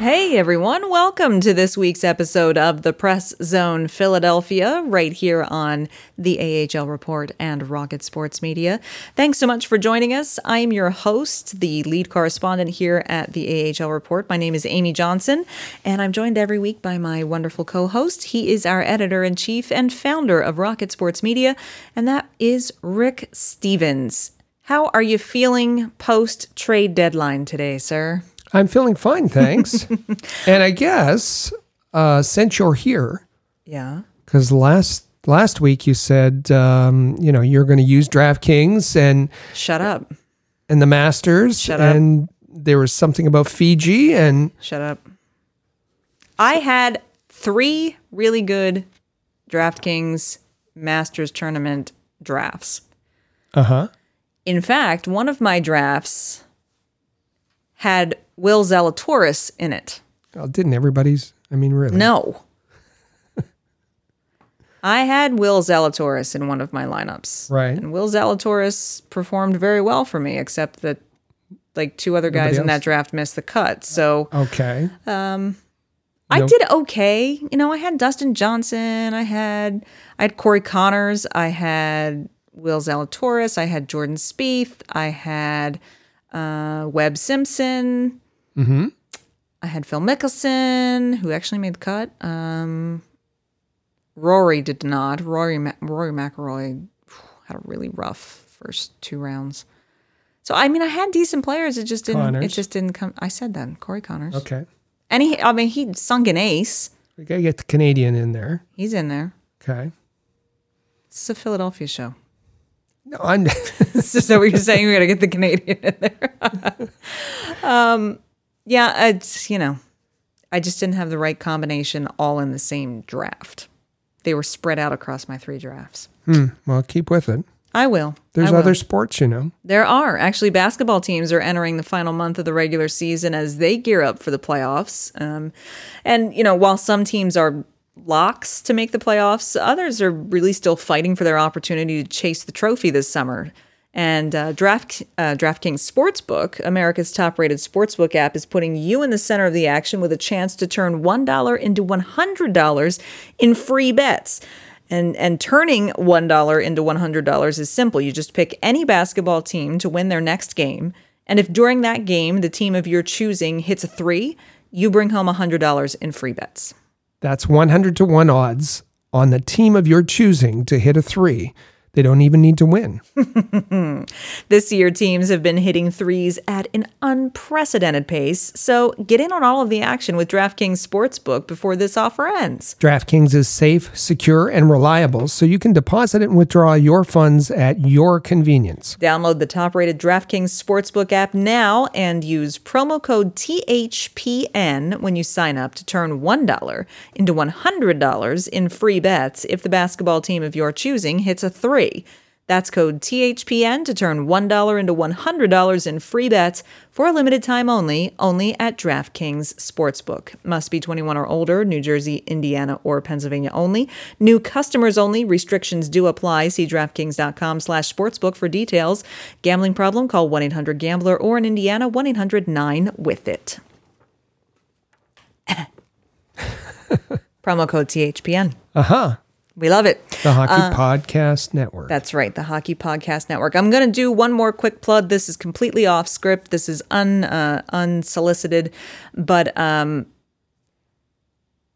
Hey everyone, welcome to this week's episode of the Press Zone Philadelphia, right here on the AHL Report and Rocket Sports Media. Thanks so much for joining us. I'm your host, the lead correspondent here at the AHL Report. My name is Amy Johnson, and I'm joined every week by my wonderful co host. He is our editor in chief and founder of Rocket Sports Media, and that is Rick Stephens. How are you feeling post trade deadline today, sir? I'm feeling fine, thanks. and I guess uh, since you're here, Yeah. because last last week you said um, you know you're going to use DraftKings and Shut up. and the Masters, Shut up. and there was something about Fiji, and Shut up. I had three really good DraftKings Masters Tournament drafts. uh huh. In fact, one of my drafts had Will Zalatoris in it. Well, didn't everybody's? I mean, really? No. I had Will Zalatoris in one of my lineups. Right. And Will Zalatoris performed very well for me, except that like two other guys in that draft missed the cut. So Okay. I Nope. did okay. You know, I had Dustin Johnson, I had I had Corey Conners, I had Will Zalatoris, I had Jordan Spieth, I had uh, Webb Simpson, Mm-hmm. I had Phil Mickelson, who actually made the cut. Um, Rory did not. Rory Ma- Rory McIlroy had a really rough first two rounds. So I mean, I had decent players. It just didn't. It just didn't come. I said that Corey Conners. Okay. And he, I mean, he sunk an ace. We gotta get the Canadian in there. He's in there. Okay. It's a Philadelphia show. No, I'm. Is that what you're saying? We got to get the Canadian in there. um, yeah, it's you know, I just didn't have the right combination all in the same draft. They were spread out across my three drafts. Hmm. well, keep with it. I will. There's I will. other sports, you know. There are actually basketball teams are entering the final month of the regular season as they gear up for the playoffs. Um, and you know, while some teams are locks to make the playoffs, others are really still fighting for their opportunity to chase the trophy this summer. And uh, Draft uh, DraftKings Sportsbook, America's top-rated sportsbook app, is putting you in the center of the action with a chance to turn one dollar into one hundred dollars in free bets. And and turning one dollar into one hundred dollars is simple. You just pick any basketball team to win their next game, and if during that game the team of your choosing hits a three, you bring home hundred dollars in free bets. That's 100 to 1 odds on the team of your choosing to hit a three. They don't even need to win. This year, teams have been hitting threes at an unprecedented pace. So get in on all of the action with DraftKings Sportsbook before this offer ends. DraftKings is safe, secure, and reliable, so you can deposit and withdraw your funds at your convenience. Download the top rated DraftKings Sportsbook app now and use promo code THPN when you sign up to turn $1 into $100 in free bets if the basketball team of your choosing hits a three. That's code THPN to turn $1 into $100 in free bets for a limited time only, only at DraftKings Sportsbook. Must be 21 or older, New Jersey, Indiana, or Pennsylvania only. New customers only. Restrictions do apply. See DraftKings.com slash sportsbook for details. Gambling problem? Call 1-800-GAMBLER or in Indiana, 1-800-9-WITH-IT. Promo code THPN. Uh huh. We love it. The Hockey Podcast Network. That's right, the Hockey Podcast Network. I'm going to do one more quick plug. This is completely off script. This is un uh, unsolicited, but um,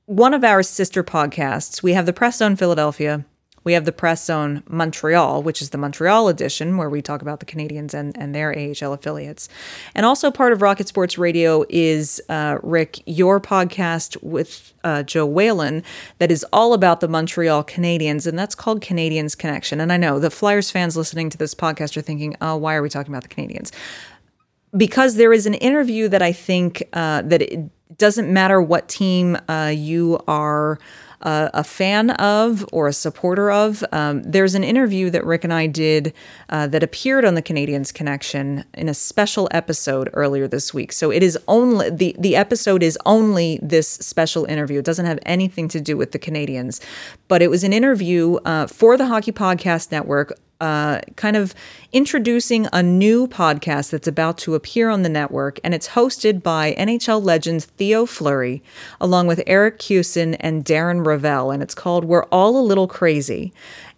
one of our sister podcasts. We have the Press Zone Philadelphia. We have the Press Zone Montreal, which is the Montreal edition, where we talk about the Canadiens and, and their AHL affiliates. And also part of Rocket Sports Radio is, uh, Rick, your podcast with uh, Joe Whalen that is all about the Montreal Canadiens, and that's called Canadians Connection. And I know the Flyers fans listening to this podcast are thinking, oh, why are we talking about the Canadiens? because there is an interview that I think uh, that it doesn't matter what team uh, you are uh, a fan of or a supporter of. Um, there's an interview that Rick and I did uh, that appeared on the Canadians Connection in a special episode earlier this week. So it is only the the episode is only this special interview. It doesn't have anything to do with the Canadiens, but it was an interview uh, for the Hockey Podcast Network uh, kind of introducing a new podcast that's about to appear on the network, and it's hosted by NHL legends Theo Fleury, along with Eric Kussin and Darren Ravel, and it's called "We're All a Little Crazy."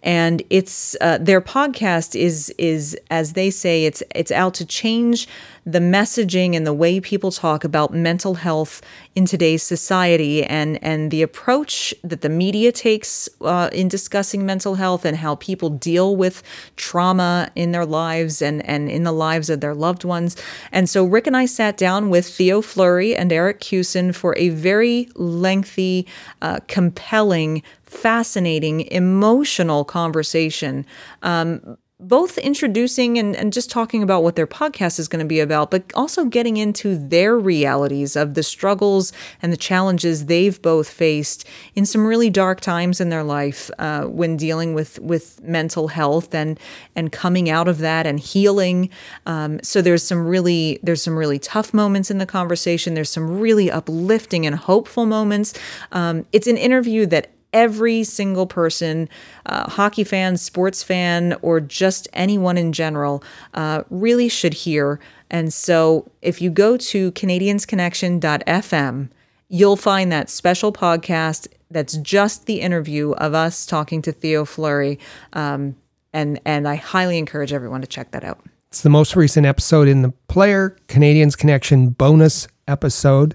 And it's uh, their podcast is is as they say it's it's out to change the messaging and the way people talk about mental health in today's society and and the approach that the media takes uh, in discussing mental health and how people deal with trauma in their lives and and in the lives of their loved ones. And so Rick and I sat down with Theo Fleury and Eric Kussin for a very lengthy, uh, compelling fascinating, emotional conversation. Um, both introducing and, and just talking about what their podcast is going to be about, but also getting into their realities of the struggles and the challenges they've both faced in some really dark times in their life uh, when dealing with with mental health and and coming out of that and healing. Um, so there's some really there's some really tough moments in the conversation. There's some really uplifting and hopeful moments. Um, it's an interview that every single person, uh, hockey fan, sports fan, or just anyone in general, uh, really should hear. And so if you go to CanadiansConnection.fm, you'll find that special podcast that's just the interview of us talking to Theo Fleury. Um, and, and I highly encourage everyone to check that out. It's the most recent episode in the Player Canadians Connection bonus episode.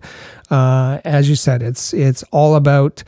Uh, as you said, it's it's all about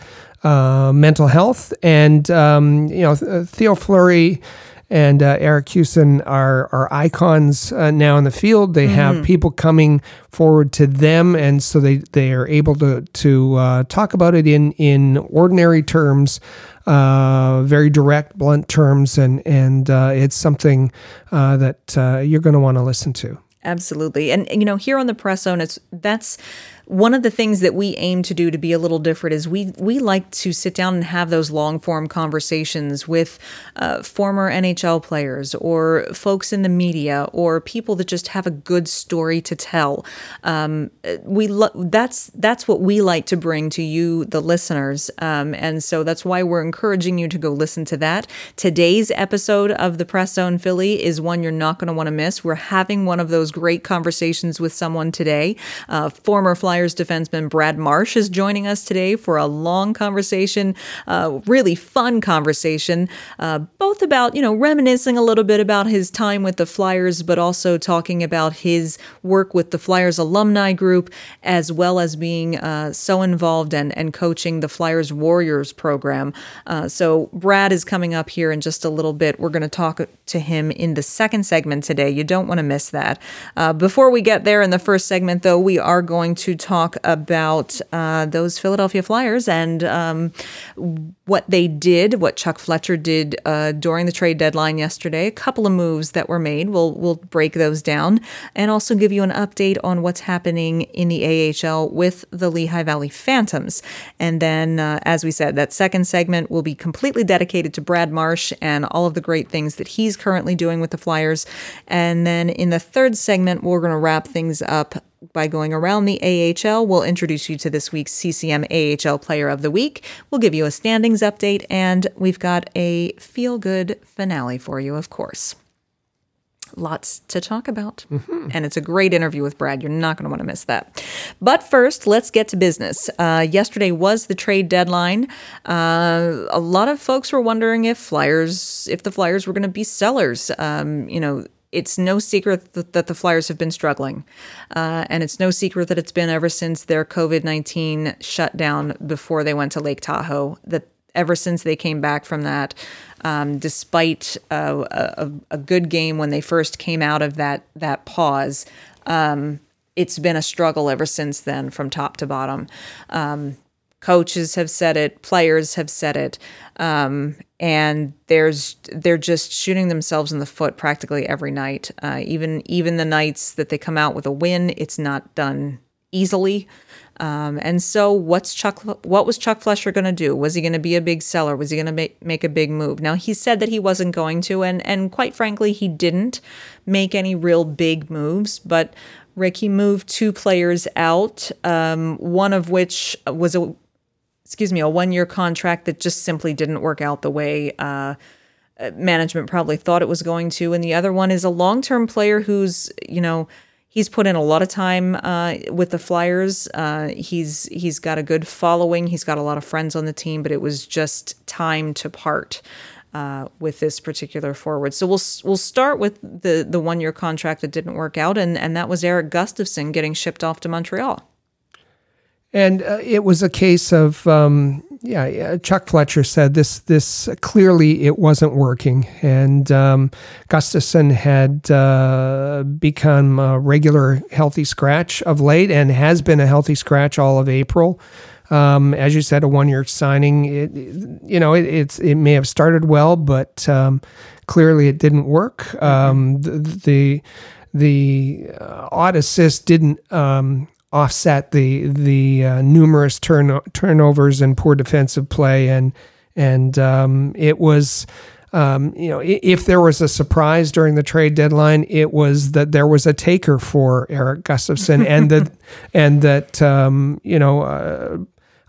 uh, mental health. And, um, you know, uh, Theo Fleury and uh, Eric Kussin are, are icons uh, now in the field. They mm-hmm. have people coming forward to them, and so they, they are able to, to uh, talk about it in, in ordinary terms. Uh, very direct, blunt terms, and and it's something that you're going to want to listen to. Absolutely, and you know, here on the press zone, it's that's one of the things that we aim to do to be a little different is we we like to sit down and have those long form conversations with uh, former NHL players or folks in the media or people that just have a good story to tell. Um, we lo- that's that's what we like to bring to you, the listeners, um, and so that's why we're encouraging you to go listen to that. Today's episode of the Press Zone Philly is one you're not going to want to miss. We're having one of those great conversations with someone today, uh, former Flyers Flyers defenseman Brad Marsh is joining us today for a long conversation, uh, really fun conversation, uh, both about, you know, reminiscing a little bit about his time with the Flyers, but also talking about his work with the Flyers alumni group, as well as being uh, so involved and, and coaching the Flyers Warriors program. Uh, so Brad is coming up here in just a little bit. We're going to talk to him in the second segment today. You don't want to miss that. Uh, before we get there in the first segment, though, we are going to talk about uh, those Philadelphia Flyers and um, what they did, what Chuck Fletcher did uh, during the trade deadline yesterday. A couple of moves that were made. We'll we'll break those down and also give you an update on what's happening in the AHL with the Lehigh Valley Phantoms. And then, uh, as we said, that second segment will be completely dedicated to Brad Marsh and all of the great things that he's currently doing with the Flyers. And then in the third segment, we're going to wrap things up by going around the AHL. We'll introduce you to this week's CCM AHL Player of the Week. We'll give you a standings update, and we've got a feel good finale for you, of course. lots to talk about. And it's a great interview with Brad. You're not going to want to miss that. But first, let's get to business. Uh, yesterday was the trade deadline. Uh, a lot of folks were wondering if Flyers, if the Flyers were going to be sellers. Um, you know, it's no secret that, that the Flyers have been struggling. Uh, and it's no secret that it's been ever since their COVID 19 shutdown before they went to Lake Tahoe, that ever since they came back from that, um, despite a, a, a, good game when they first came out of that, that pause, um, it's been a struggle ever since then from top to bottom. Um, coaches have said it, players have said it, um, and there's they're just shooting themselves in the foot practically every night. Uh, even even the nights that they come out with a win, it's not done easily. Um, and so, what's Chuck? What was Chuck Fletcher going to do? Was he going to be a big seller? Was he going to make make a big move? Now he said that he wasn't going to, and and quite frankly, he didn't make any real big moves. But Rick, he moved two players out, um, one of which was a excuse me, a one year contract that just simply didn't work out the way uh, management probably thought it was going to. And the other one is a long term player who's, you know, he's put in a lot of time uh, with the Flyers. Uh, he's he's got a good following. He's got a lot of friends on the team, but it was just time to part. Uh, with this particular forward, so we'll we'll start with the the one year contract that didn't work out, and and that was Erik Gustafsson getting shipped off to Montreal. And uh, it was a case of, um, yeah, Chuck Fletcher said this. This clearly it wasn't working, and um, Gustafsson had uh, become a regular healthy scratch of late, and has been a healthy scratch all of April. Um, as you said, a one-year signing. It, you know, it, it's it may have started well, but um, clearly it didn't work. Mm-hmm. Um, the the, the uh, odd assist didn't um, offset the the uh, numerous turn turnovers and poor defensive play, and and um, it was. Um, you know, if there was a surprise during the trade deadline, it was that there was a taker for Erik Gustafsson, and that and that um, you know, uh,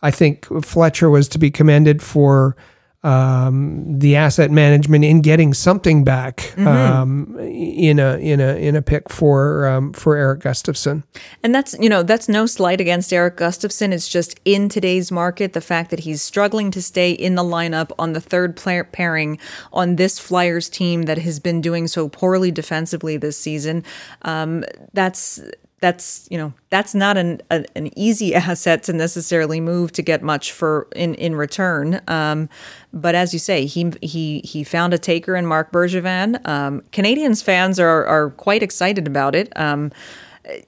I think Fletcher was to be commended for um, the asset management in getting something back mm-hmm. um, in a in a in a pick for um, for Erik Gustafsson. And that's you know that's no slight against Erik Gustafsson. It's just in today's market, the fact that he's struggling to stay in the lineup on the third player pairing on this Flyers team that has been doing so poorly defensively this season. Um, that's that's you know that's not an a, an easy asset to necessarily move to get much for in in return. Um, but as you say, he he he found a taker in Marc Bergevin. Um, Canadiens fans are are quite excited about it. Um,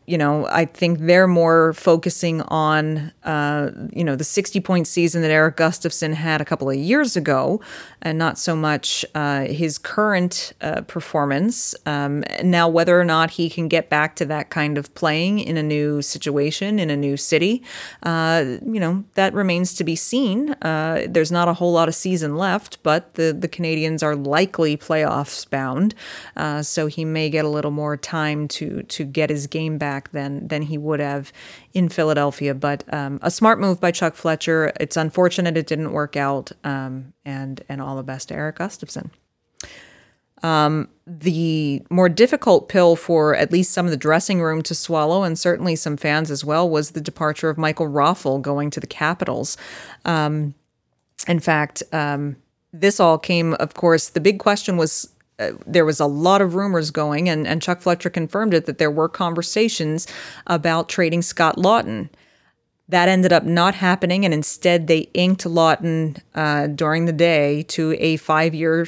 you know, I think they're more focusing on, uh, you know, the 60 point season that Erik Gustafsson had a couple of years ago, and not so much uh, his current uh, performance. Um, now, whether or not he can get back to that kind of playing in a new situation, in a new city, uh, you know, that remains to be seen. Uh, there's not a whole lot of season left, but the, the Canadiens are likely playoffs bound. Uh, so he may get a little more time to, to get his game back than than he would have in Philadelphia. But um, a smart move by Chuck Fletcher. It's unfortunate it didn't work out, um, and and all the best to Erik Gustafsson. Um, the more difficult pill for at least some of the dressing room to swallow, and certainly some fans as well, was the departure of Michael Raffl going to the Capitals. Um, in fact, um, this all came, of course, the big question was uh, there was a lot of rumors going, and, and Chuck Fletcher confirmed it that there were conversations about trading Scott Laughton. That ended up not happening, and instead they inked Laughton uh, during the day to a five year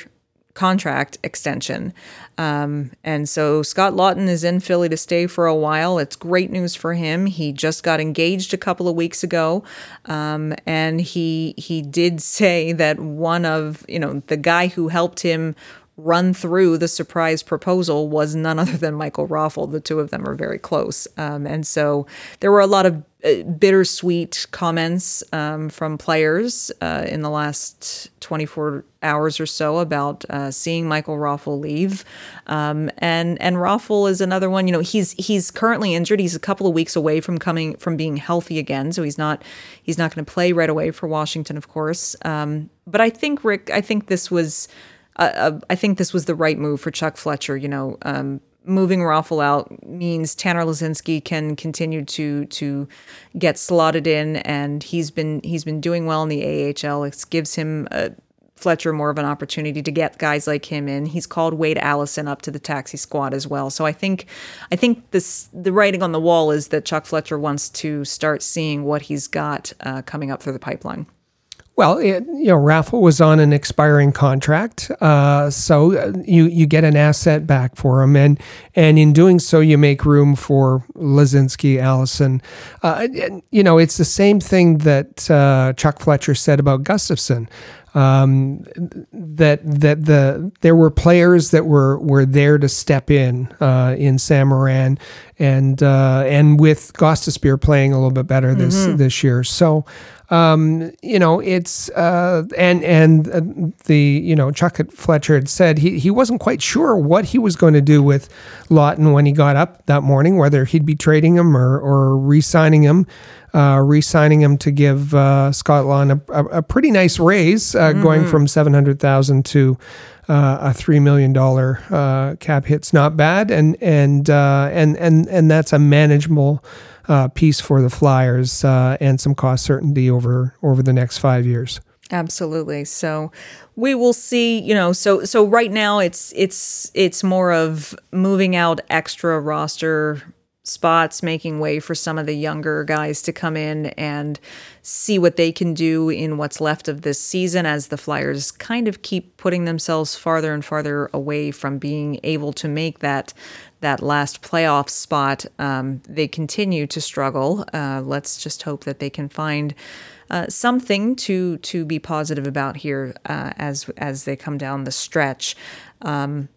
contract extension. Um, and so Scott Laughton is in Philly to stay for a while. It's great news for him. He just got engaged a couple of weeks ago, um, and he he did say that one of you know the guy who helped him run through the surprise proposal was none other than Michael Raffl. The two of them are very close. Um, and so there were a lot of uh, bittersweet comments um, from players uh, in the last 24 hours or so about uh, seeing Michael Raffl leave. Um, and and Raffl is another one. You know, he's he's currently injured. He's a couple of weeks away from coming from being healthy again. So he's not he's not going to play right away for Washington, of course. Um, but I think Rick, I think this was uh, uh, I think this was the right move for Chuck Fletcher. You know, um, moving Raffl out means Tanner Laczynski can continue to to get slotted in, and he's been he's been doing well in the AHL. It gives him a Fletcher more of an opportunity to get guys like him in. He's called Wade Allison up to the taxi squad as well. So I think I think this the writing on the wall is that Chuck Fletcher wants to start seeing what he's got uh, coming up through the pipeline. Well, it, you know, Raffl was on an expiring contract, uh, so uh, you you get an asset back for him, and and in doing so, you make room for Laczynski, Allison. Uh, you know, it's the same thing that uh, Chuck Fletcher said about Gustafsson um, that that the there were players that were were there to step in uh, in Sam Morin and uh, and with Gostisbehere playing a little bit better this mm-hmm. this year. So um, you know it's uh, and and uh, the you know Chuck Fletcher had said he he wasn't quite sure what he was going to do with Laughton when he got up that morning, whether he'd be trading him or or re-signing him uh, re-signing him to give uh, Scott Laughton a, a, a, pretty nice raise, uh, mm-hmm. going from seven hundred thousand to uh, a three million dollar uh, cap hit's not bad, and and uh, and and and that's a manageable piece for the Flyers and some cost certainty over over the next five years. Absolutely. So we will see, you know, so so right now it's it's it's more of moving out extra roster spots, making way for some of the younger guys to come in and see what they can do in what's left of this season as the Flyers kind of keep putting themselves farther and farther away from being able to make that that last playoff spot. Um, they continue to struggle. Uh, let's just hope that they can find. Uh, something to to be positive about here uh, as as they come down the stretch. Um,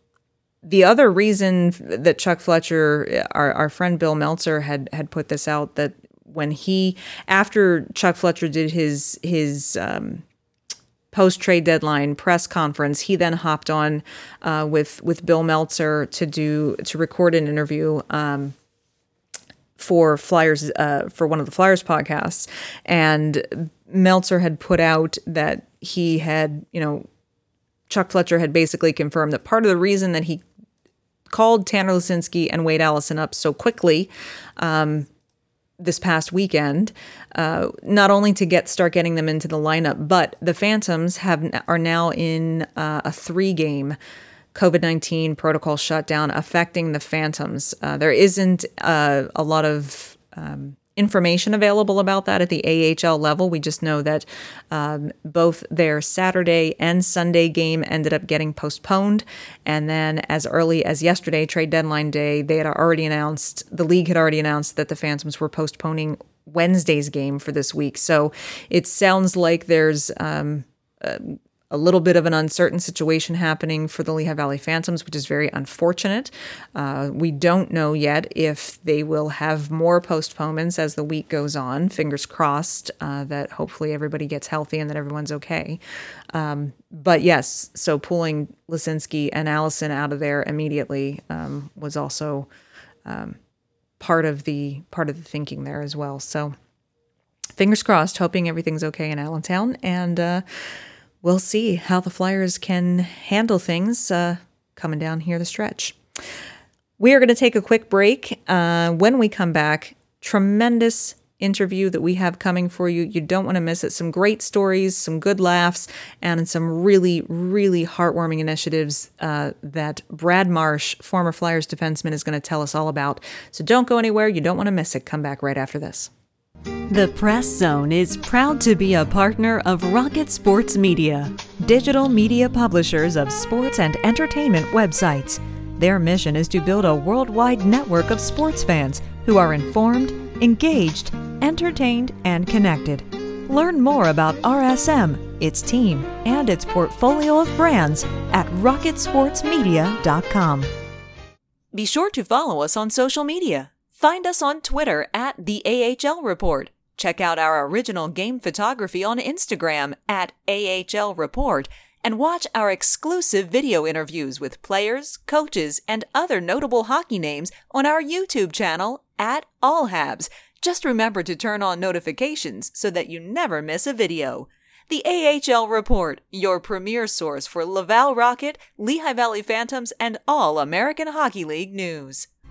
the other reason that Chuck Fletcher, our, our friend Bill Meltzer, had had put this out that when he after Chuck Fletcher did his his um, post trade deadline press conference, he then hopped on uh, with with Bill Meltzer to do to record an interview. Um, for Flyers, uh, for one of the Flyers podcasts, and Meltzer had put out that he had, you know, Chuck Fletcher had basically confirmed that part of the reason that he called Tanner Laczynski and Wade Allison up so quickly um, this past weekend, uh, not only to get start getting them into the lineup, but the Phantoms have are now in uh, a three game. COVID 19 protocol shutdown affecting the Phantoms. Uh, there isn't uh, a lot of um, information available about that at the AHL level. We just know that um, both their Saturday and Sunday game ended up getting postponed. And then, as early as yesterday, trade deadline day, they had already announced, the league had already announced that the Phantoms were postponing Wednesday's game for this week. So it sounds like there's. Um, uh, a little bit of an uncertain situation happening for the Lehigh Valley Phantoms, which is very unfortunate. Uh, we don't know yet if they will have more postponements as the week goes on. Fingers crossed uh, that hopefully everybody gets healthy and that everyone's okay. Um, but yes, so pulling Laczynski and Allison out of there immediately um, was also um, part of the part of the thinking there as well. So fingers crossed, hoping everything's okay in Allentown and. Uh, we'll see how the Flyers can handle things uh, coming down here the stretch. We are going to take a quick break. Uh, when we come back, tremendous interview that we have coming for you. You don't want to miss it. Some great stories, some good laughs, and some really, really heartwarming initiatives uh, that Brad Marsh, former Flyers defenseman, is going to tell us all about. So don't go anywhere. You don't want to miss it. Come back right after this. The Press Zone is proud to be a partner of Rocket Sports Media, digital media publishers of sports and entertainment websites. Their mission is to build a worldwide network of sports fans who are informed, engaged, entertained, and connected. Learn more about RSM, its team, and its portfolio of brands at rocketsportsmedia.com. Be sure to follow us on social media. Find us on Twitter at the AHL Report. Check out our original game photography on Instagram at AHL Report and watch our exclusive video interviews with players, coaches, and other notable hockey names on our YouTube channel at All Habs. Just remember to turn on notifications so that you never miss a video. The AHL Report, your premier source for Laval Rocket, Lehigh Valley Phantoms, and all American Hockey League news.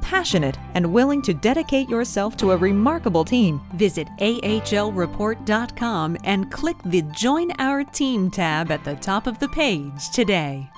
passionate, and willing to dedicate yourself to a remarkable team, visit ahlreport.com and click the Join Our Team tab at the top of the page today.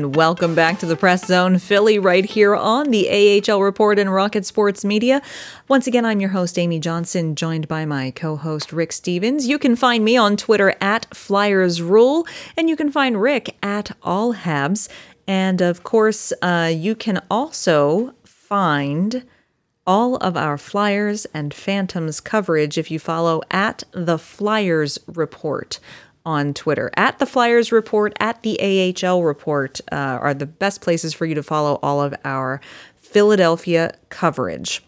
And welcome back to the Press Zone Philly, right here on the AHL Report and Rocket Sports Media. Once again, I'm your host, Amy Johnson, joined by my co host, Rick Stephens. You can find me on Twitter at Flyers Rule, and you can find Rick at All Habs. And of course, uh, you can also find all of our Flyers and Phantoms coverage if you follow at the Flyers Report on Twitter. At the Flyers Report, at the AHL Report uh, are the best places for you to follow all of our Philadelphia coverage.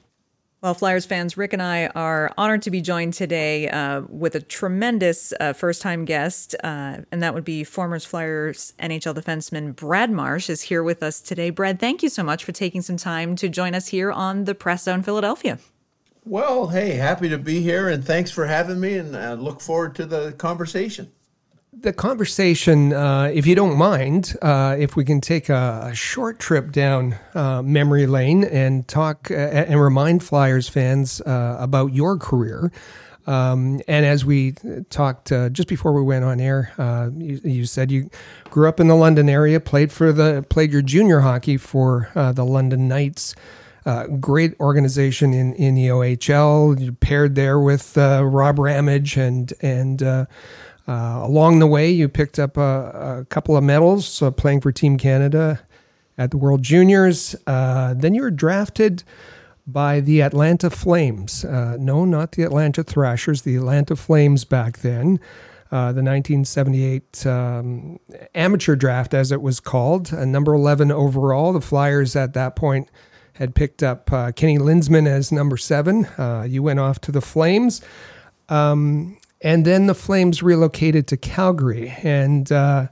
Well, Flyers fans, Rick and I are honored to be joined today uh, with a tremendous uh, first time guest, uh, and that would be former Flyers NHL defenseman Brad Marsh is here with us today. Brad, thank you so much for taking some time to join us here on the Press Zone Philadelphia. Well, hey, happy to be here, and thanks for having me, and I look forward to the conversation the conversation, uh, if you don't mind, uh, if we can take a, a short trip down uh, memory lane and talk uh, and remind Flyers fans uh, about your career. Um, and as we talked uh, just before we went on air, you, you, said you grew up in the London area, played for the played your junior hockey for the London Knights. great organization in, in the OHL. You paired there with Rob Ramage and and uh, along the way, you picked up a, a couple of medals uh, playing for Team Canada at the World Juniors. Uh, then you were drafted by the Atlanta Flames. Uh, no, not the Atlanta Thrashers, the Atlanta Flames back then. Uh, the 1978 um, amateur draft, as it was called, number 11 overall. The Flyers at that point had picked up uh, Kenny Linseman as number seven. you went off to the Flames. Um, and then the Flames relocated to Calgary, and uh,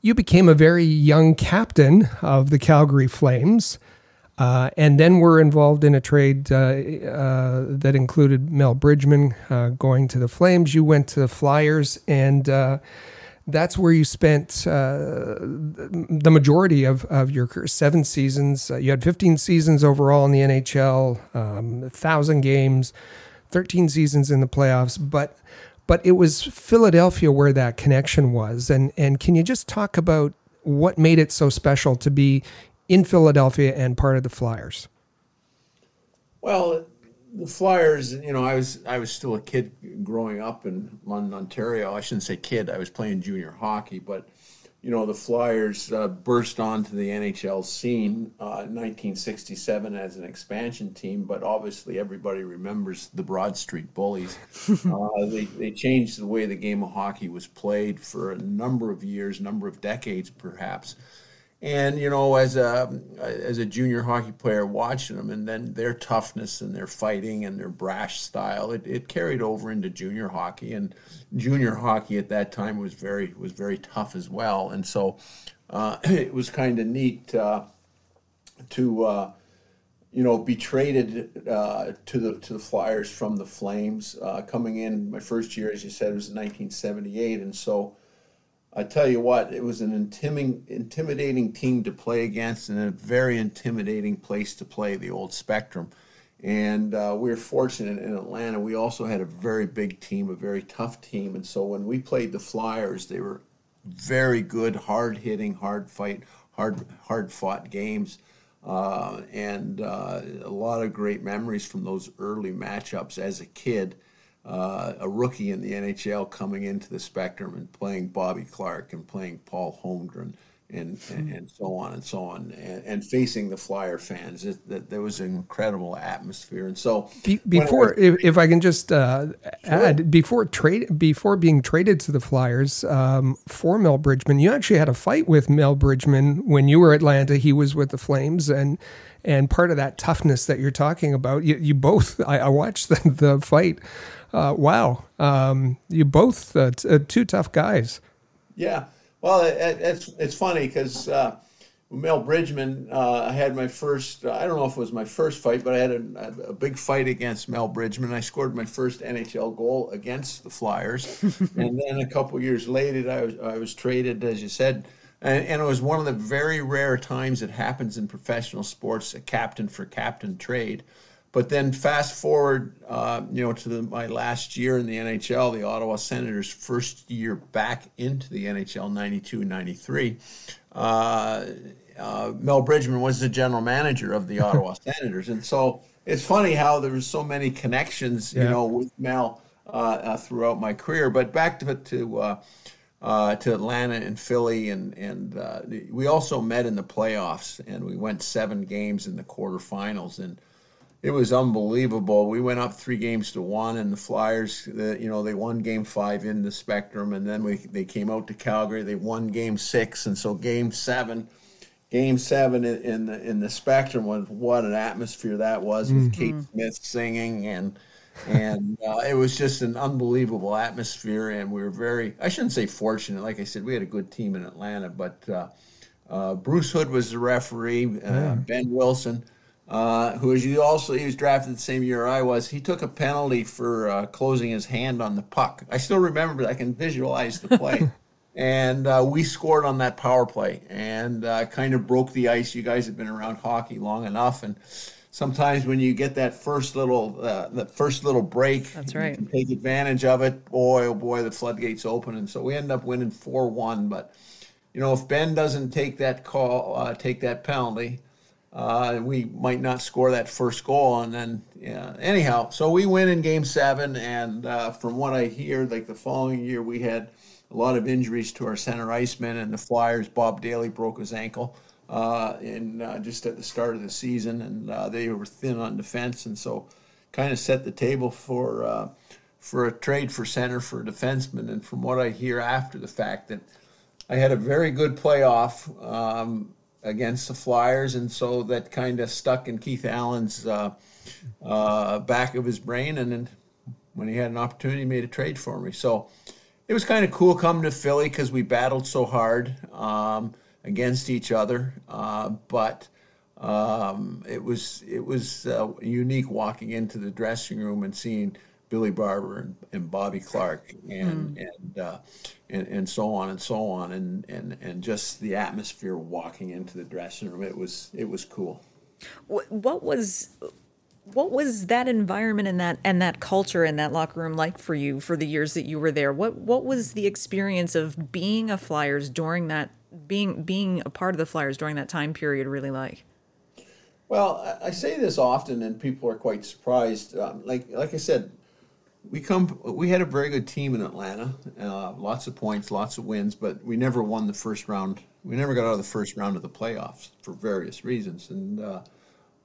you became a very young captain of the Calgary Flames. Uh, and then we're involved in a trade uh, uh that included Mel Bridgman uh, going to the Flames. You went to the Flyers, and uh, that's where you spent the majority of, of your seven seasons. you had 15 seasons overall in the NHL, um, 1,000 games, 13 seasons in the playoffs. But but it was Philadelphia where that connection was. And and can you just talk about what made it so special to be in Philadelphia and part of the Flyers? Well, the Flyers, you know, I was I was still a kid growing up in London, Ontario. I shouldn't say kid; I was playing junior hockey, but you know, the Flyers uh, burst onto the NHL scene uh, in 1967 as an expansion team, but obviously everybody remembers the Broad Street Bullies. uh, they, they changed the way the game of hockey was played for a number of years, number of decades perhaps. And you know, as a as a junior hockey player, watching them, and then their toughness and their fighting and their brash style, it, it carried over into junior hockey. And junior hockey at that time was very was very tough as well. And so uh, it was kind of neat uh, to uh, you know be traded uh, to the to the Flyers from the Flames. Uh, coming in my first year, as you said, was in 1978, and so I tell you what, it was an intimidating, intimidating team to play against and a very intimidating place to play, the old Spectrum. And uh, we were fortunate in Atlanta. We also had a very big team, a very tough team. And so when we played the Flyers, they were very good, hard hitting, hard fight, hard hard fought games. Uh, and uh, a lot of great memories from those early matchups as a kid. Uh, a rookie in the NHL coming into the spectrum and playing Bobby Clarke and playing Paul Holmgren and, and, and, so on and so on, and, and facing the Flyer fans. It, that there was an incredible atmosphere, and so Be, before, if, if I can just uh, sure. add, before trade, before being traded to the Flyers um, for Mel Bridgman, you actually had a fight with Mel Bridgman when you were Atlanta. He was with the Flames, and and part of that toughness that you're talking about, you, you both. I, I watched the, the fight. Uh, wow, um, you both uh, t- uh, two tough guys. Yeah. Well, it, it's it's funny because uh, Mel Bridgman, uh, I had my first. I don't know if it was my first fight, but I had a, a, big fight against Mel Bridgman. I scored my first NHL goal against the Flyers, and then a couple years later, I was I was traded, as you said. And, and, it was one of the very rare times it happens in professional sports, a captain for captain trade. But then fast forward, uh, you know, to the, my last year in the NHL, the Ottawa Senators' first year back into the NHL, 92 93. Uh, uh, Mel Bridgman was the general manager of the Ottawa Senators. And so it's funny how there was so many connections, you yeah. know, with Mel uh, uh, throughout my career. But back to, to uh, uh, to Atlanta and Philly, and and uh, we also met in the playoffs, and we went seven games in the quarterfinals, and it was unbelievable. We went up three games to one, and the Flyers, the, you know, they won Game Five in the Spectrum, and then we they came out to Calgary. They won Game Six, and so Game Seven, Game Seven in, in the in the Spectrum was what an atmosphere that was with mm-hmm. Kate Smith singing and. and uh, it was just an unbelievable atmosphere, and we were very—I shouldn't say fortunate. Like I said, we had a good team in Atlanta, but uh, uh, Bruce Hood was the referee. Uh, yeah. Behn Wilson, uh, who was you also he was drafted the same year I was. He took a penalty for uh, closing his hand on the puck. I still remember. I can visualize the play, and uh, we scored on that power play, and uh, kind of broke the ice. You guys have been around hockey long enough, and sometimes when you get that first little uh, that first little break, that's right. Take advantage of it. Boy, oh boy, the floodgates open, and so we end up winning four one. But you know, if Behn doesn't take that call, uh, take that penalty uh, we might not score that first goal. And then, yeah, anyhow, so we win in game seven. And uh, from what I hear, like the following year, we had a lot of injuries to our center iceman and the Flyers. Bob Dailey broke his ankle uh, in uh, just at the start of the season, and uh, they were thin on defense. And so, kind of set the table for. Uh, for a trade for center for a defenseman, and from what I hear after the fact, that I had a very good playoff. Um, against the Flyers, and so that kind of stuck in Keith Allen's uh, uh, back of his brain. And then when he had an opportunity, he made a trade for me. So it was kind of cool coming to Philly because we battled so hard um, against each other, uh, but. Um, it was it was uh, unique walking into the dressing room and seeing Billy Barber and, and Bobby Clarke and mm. and, uh, and and so on and so on and, and and just the atmosphere walking into the dressing room it was it was cool. What, what was what was that environment and that and that culture in that locker room like for you for the years that you were there? What what was the experience of being a Flyers during that being being a part of the Flyers during that time period really like? Well, I say this often, and people are quite surprised. Um, like like I said, we come we had a very good team in Atlanta, uh, lots of points, lots of wins, but we never won the first round. We never got out of the first round of the playoffs for various reasons. And uh,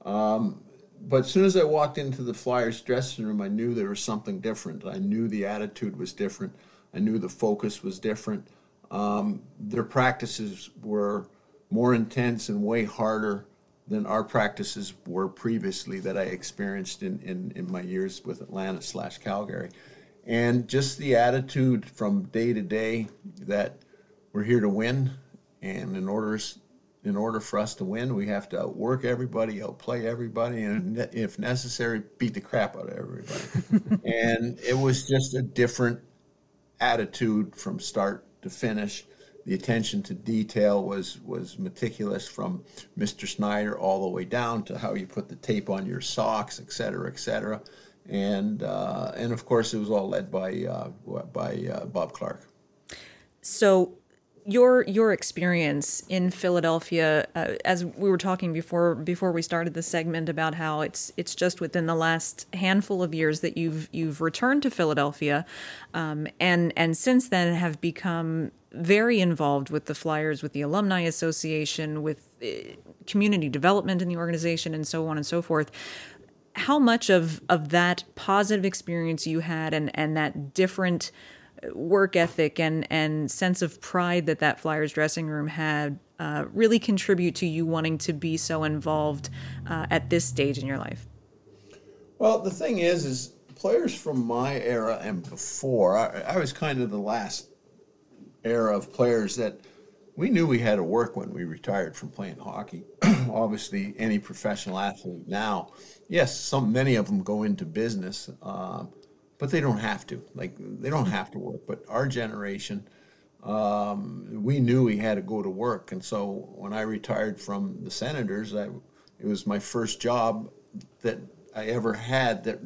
um, but as soon as I walked into the Flyers dressing room, I knew there was something different. I knew the attitude was different. I knew the focus was different. Um, their practices were more intense and way harder than our practices were previously that I experienced in, in, in my years with Atlanta slash Calgary. And just the attitude from day to day that we're here to win. And in order, in order for us to win, we have to outwork everybody, outplay everybody, and if necessary, beat the crap out of everybody. and it was just a different attitude from start to finish the attention to detail was was meticulous from Mr. Snyder all the way down to how you put the tape on your socks, et cetera, et cetera. And uh, and of course, it was all led by uh, by uh, Bob Clarke. So, your your experience in Philadelphia, uh, as we were talking before before we started the segment about how it's it's just within the last handful of years that you've you've returned to Philadelphia, um, and and since then have become very involved with the Flyers, with the Alumni Association, with uh, community development in the organization, and so on and so forth. How much of of that positive experience you had, and and that different work ethic and and sense of pride that that Flyers dressing room had uh, really contribute to you wanting to be so involved uh, at this stage in your life? Well, the thing is, is players from my era and before, I, I was kind of the last era of players that we knew we had to work when we retired from playing hockey. Obviously, any professional athlete now, yes, some many of them go into business. Um, but they don't have to. Like they don't have to work. But our generation, um, we knew we had to go to work, and so when I retired from the Senators, I it was my first job that I ever had that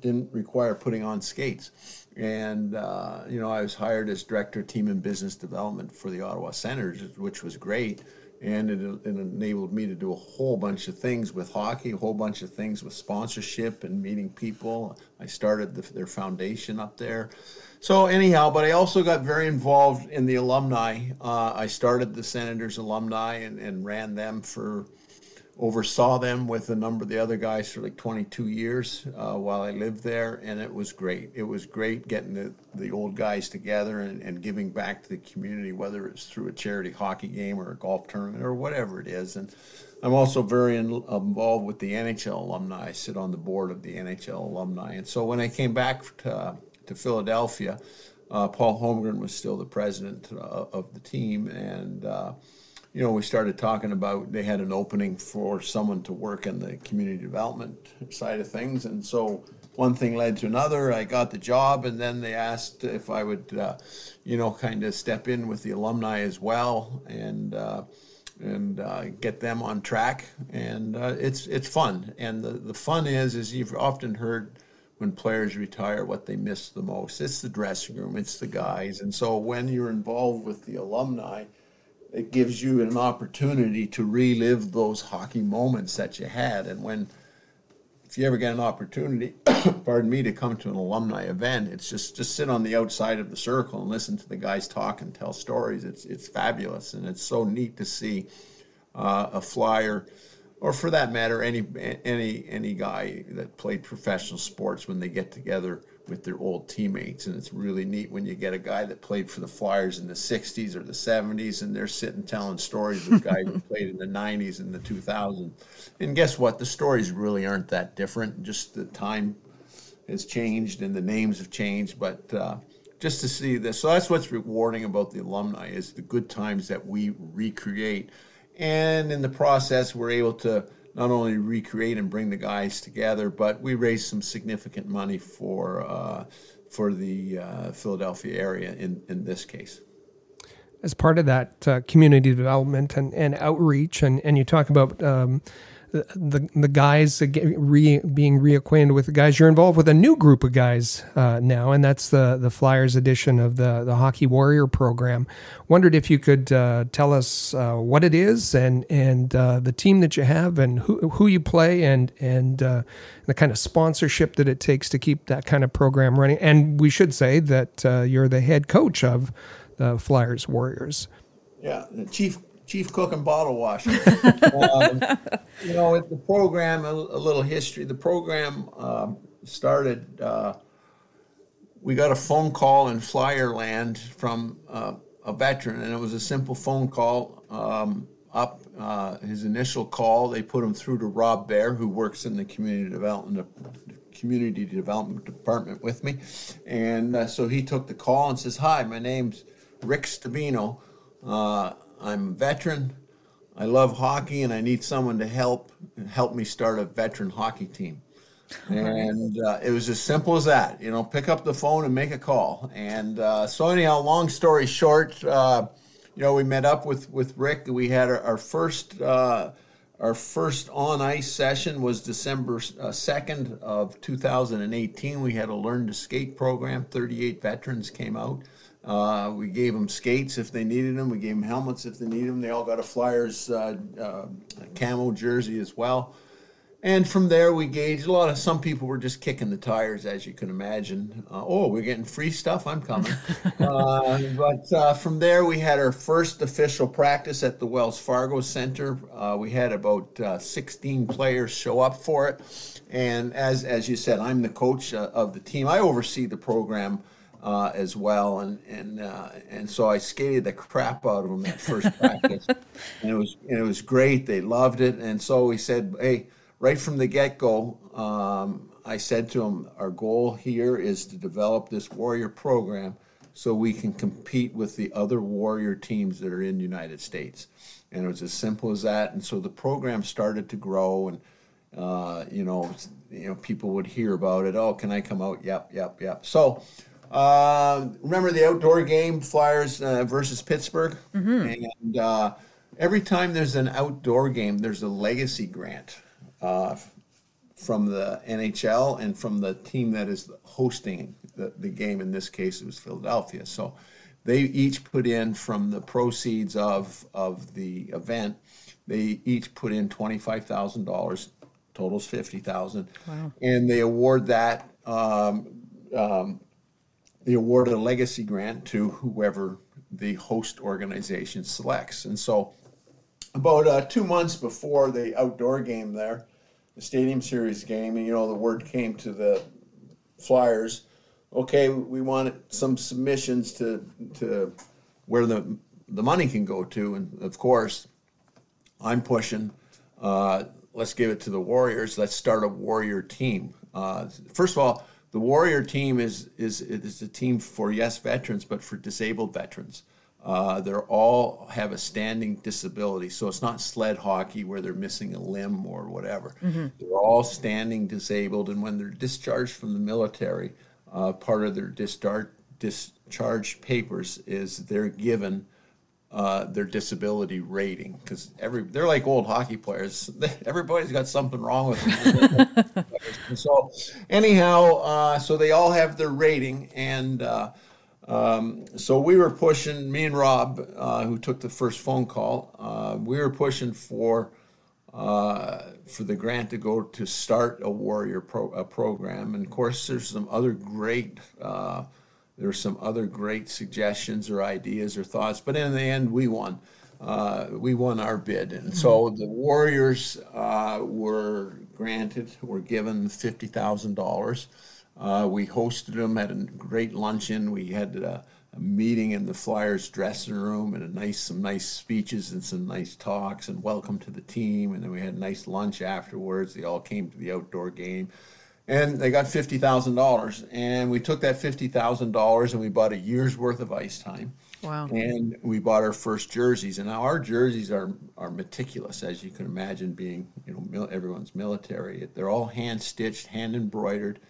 didn't require putting on skates. And uh, you know, I was hired as director of team and business development for the Ottawa Senators, which was great and it, it, enabled me to do a whole bunch of things with hockey, a whole bunch of things with sponsorship and meeting people. I started the, their foundation up there. So anyhow, but I also got very involved in the alumni. Uh, I started the Senators alumni and, and ran them for oversaw them with a number of the other guys for like 22 years uh, while I lived there, and it was great. It was great getting the, the old guys together and, and giving back to the community, whether it's through a charity hockey game or a golf tournament or whatever it is. And I'm also very in, involved with the NHL alumni. I sit on the board of the NHL alumni. And so when I came back to, to Philadelphia, uh, Paul Holmgren was still the president uh, of the team, and uh, you know, we started talking about they had an opening for someone to work in the community development side of things, and so one thing led to another. I got the job, and then they asked if I would, uh, you know, kind of step in with the alumni as well, and uh, and uh, get them on track. And uh, it's it's fun, and the the fun is is you've often heard when players retire what they miss the most. It's the dressing room, it's the guys, and so when you're involved with the alumni it gives you an opportunity to relive those hockey moments that you had. And when, if you ever get an opportunity, pardon me, to come to an alumni event, it's just just sit on the outside of the circle and listen to the guys talk and tell stories. It's it's fabulous, and it's so neat to see uh, a flyer, or for that matter, any any any guy that played professional sports when they get together with their old teammates. And it's really neat when you get a guy that played for the Flyers in the 60s or the 70s and they're sitting telling stories with guys who played in the 90s and the 2000s. And guess what? The stories really aren't that different. Just the time has changed and the names have changed. But uh, just to see this, so that's what's rewarding about the alumni is the good times that we recreate. And in the process, we're able to not only recreate and bring the guys together, but we raised some significant money for uh, for the uh, Philadelphia area in in this case. As part of that uh, community development and, and outreach, and, and you talk about um, the the guys re, being reacquainted with the guys. You're involved with a new group of guys uh, now, and that's the the Flyers edition of the the Hockey Warrior program. Wondered if you could uh, tell us uh, what it is and and uh, the team that you have and who who you play and and uh, the kind of sponsorship that it takes to keep that kind of program running. And we should say that uh, you're the head coach of the Flyers Warriors. Yeah, chief chief cook and bottle washer. um, you know, with the program, a, a, little history. The program uh, started. Uh, we got a phone call in Flyerland from uh, a veteran, and it was a simple phone call. Um, up uh, his initial call, they put him through to Rob Bear, who works in the community development community development department with me, and uh, so he took the call and says, "Hi, my name's Rick Stabino." Uh, I'm a veteran. I love hockey, and I need someone to help help me start a veteran hockey team. And uh, it was as simple as that. You know, pick up the phone and make a call. And uh, so, anyhow, long story short, uh, you know, we met up with with Rick. We had our, our first uh, our first on ice session was December uh, 2nd of 2018. We had a learn to skate program. 38 veterans came out. Uh, we gave them skates if they needed them. We gave them helmets if they needed them. They all got a Flyers uh, uh, camo jersey as well. And from there, we gauged a lot of some people were just kicking the tires, as you can imagine. Uh, oh, we're getting free stuff. I'm coming. uh, but uh, from there, we had our first official practice at the Wells Fargo Center. Uh, we had about uh, 16 players show up for it. And as, as you said, I'm the coach uh, of the team. I oversee the program. Uh, as well, and and uh, and so I skated the crap out of them at first practice, and it was and it was great. They loved it, and so we said, "Hey, right from the get go, um, I said to them, our goal here is to develop this warrior program so we can compete with the other warrior teams that are in the United States. And it was as simple as that. And so the program started to grow, and uh, you know, you know, people would hear about it. Oh, can I come out? Yep, yep, yep. So. Uh, remember the outdoor game, Flyers uh, versus Pittsburgh, mm-hmm. and uh, every time there's an outdoor game, there's a legacy grant uh, from the NHL and from the team that is hosting the, the game. In this case, it was Philadelphia. So they each put in from the proceeds of, of the event, they each put in $25,000, totals 50000 wow. And they award that, um, um, they award a legacy grant to whoever the host organization selects. And so about uh, two months before the outdoor game there, the Stadium Series game, and you know the word came to the Flyers. Okay, we want some submissions to to where the the money can go to, and of course, I'm pushing. Uh, let's give it to the Warriors. Let's start a Warrior team. Uh, first of all, the Warrior team is is is a team for yes veterans, but for disabled veterans. Uh, they're all have a standing disability, so it's not sled hockey where they're missing a limb or whatever. Mm-hmm. They're all standing disabled, and when they're discharged from the military, uh, part of their discharge discharge papers is they're given uh, their disability rating because every they're like old hockey players. Everybody's got something wrong with them. so anyhow, uh, so they all have their rating and. Uh, um, so we were pushing, me and Rob, uh, who took the first phone call, uh, we were pushing for uh, for the grant to go to start a warrior pro, a program. And of course, there's some other great uh, there's some other great suggestions or ideas or thoughts. But in the end, we won. Uh, we won our bid, and so mm-hmm. the Warriors uh, were granted, were given fifty thousand dollars. Uh, we hosted them at a great luncheon. We had a, a, meeting in the Flyers dressing room and a nice, some nice speeches and some nice talks and welcome to the team. And then we had a nice lunch afterwards. They all came to the outdoor game, and they got fifty thousand dollars. And we took that fifty thousand dollars and we bought a year's worth of ice time. Wow. And we bought our first jerseys. And now our jerseys are, are meticulous, as you can imagine, being you know mil- everyone's military. They're all hand stitched, hand embroidered.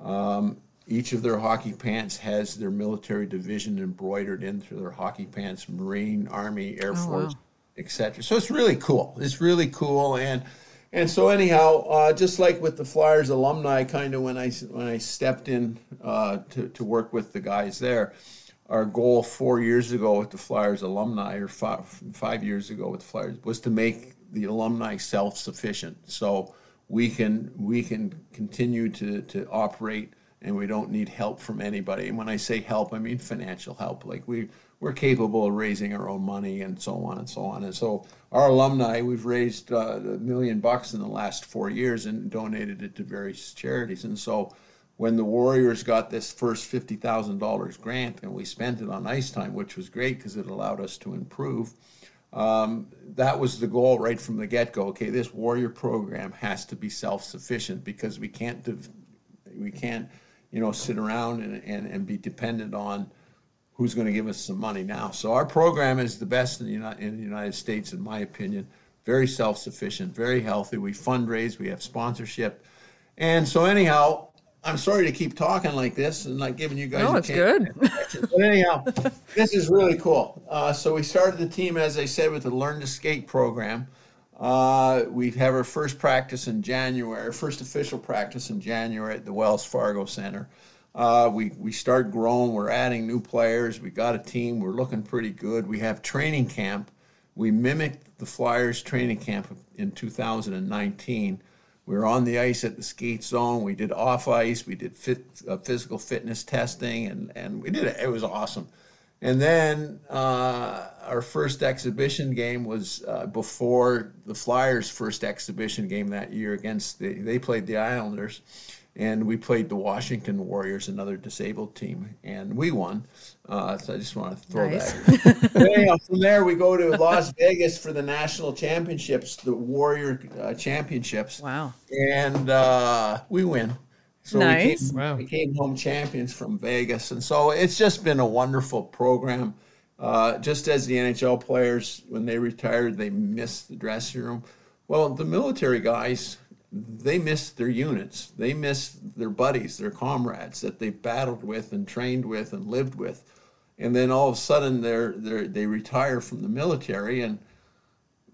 Um, each of their hockey pants has their military division embroidered into their hockey pants Marine, Army, Air oh, Force, wow. etc. So it's really cool. It's really cool. And and so anyhow, uh, just like with the Flyers alumni, kind of when I when I stepped in uh, to to work with the guys there, our goal four years ago with the Flyers alumni, or five five years ago with the Flyers, was to make the alumni self sufficient. So we can we can continue to to operate and we don't need help from anybody. And when I say help, I mean financial help. Like we we're capable of raising our own money and so on and so on. And so our alumni, we've raised uh, a million bucks in the last four years and donated it to various charities. And so when the Warriors got this first fifty thousand dollars grant and we spent it on ice time, which was great because it allowed us to improve um, that was the goal right from the get go. Okay, this warrior program has to be self sufficient because we can't div- we can't you know sit around and, and, and be dependent on who's going to give us some money now. So our program is the best in the, United, in the United States, in my opinion. Very self sufficient, very healthy. We fundraise, we have sponsorship, and so anyhow, I'm sorry to keep talking like this and not giving you guys. No, it's good. but anyhow, this is really cool. Uh, so we started the team, as I said, with the Learn to Skate program. Uh, we have our first practice in January, first official practice in January at the Wells Fargo Center. Uh, we we start growing. We're adding new players. We got a team. We're looking pretty good. We have training camp. We mimicked the Flyers training camp in 2019. We were on the ice at the skate zone. We did off ice. We did fit, uh, physical fitness testing, and and we did it. It was awesome. And then uh, our first exhibition game was uh, before the Flyers' first exhibition game that year against the, they played the Islanders and we played the Washington Warriors, another disabled team, and we won. Uh, so I just want to throw nice. that. anyhow, from there we go to Las Vegas for the national championships, the Warrior uh, championships. Wow! And uh, we win. So nice. We came, wow. we came home champions from Vegas, and so it's just been a wonderful program. Uh, just as the NHL players, when they retired, they missed the dressing room. Well, the military guys they miss their units. They miss their buddies, their comrades that they've battled with and trained with and lived with. And then all of a sudden they're, they're, they retire from the military and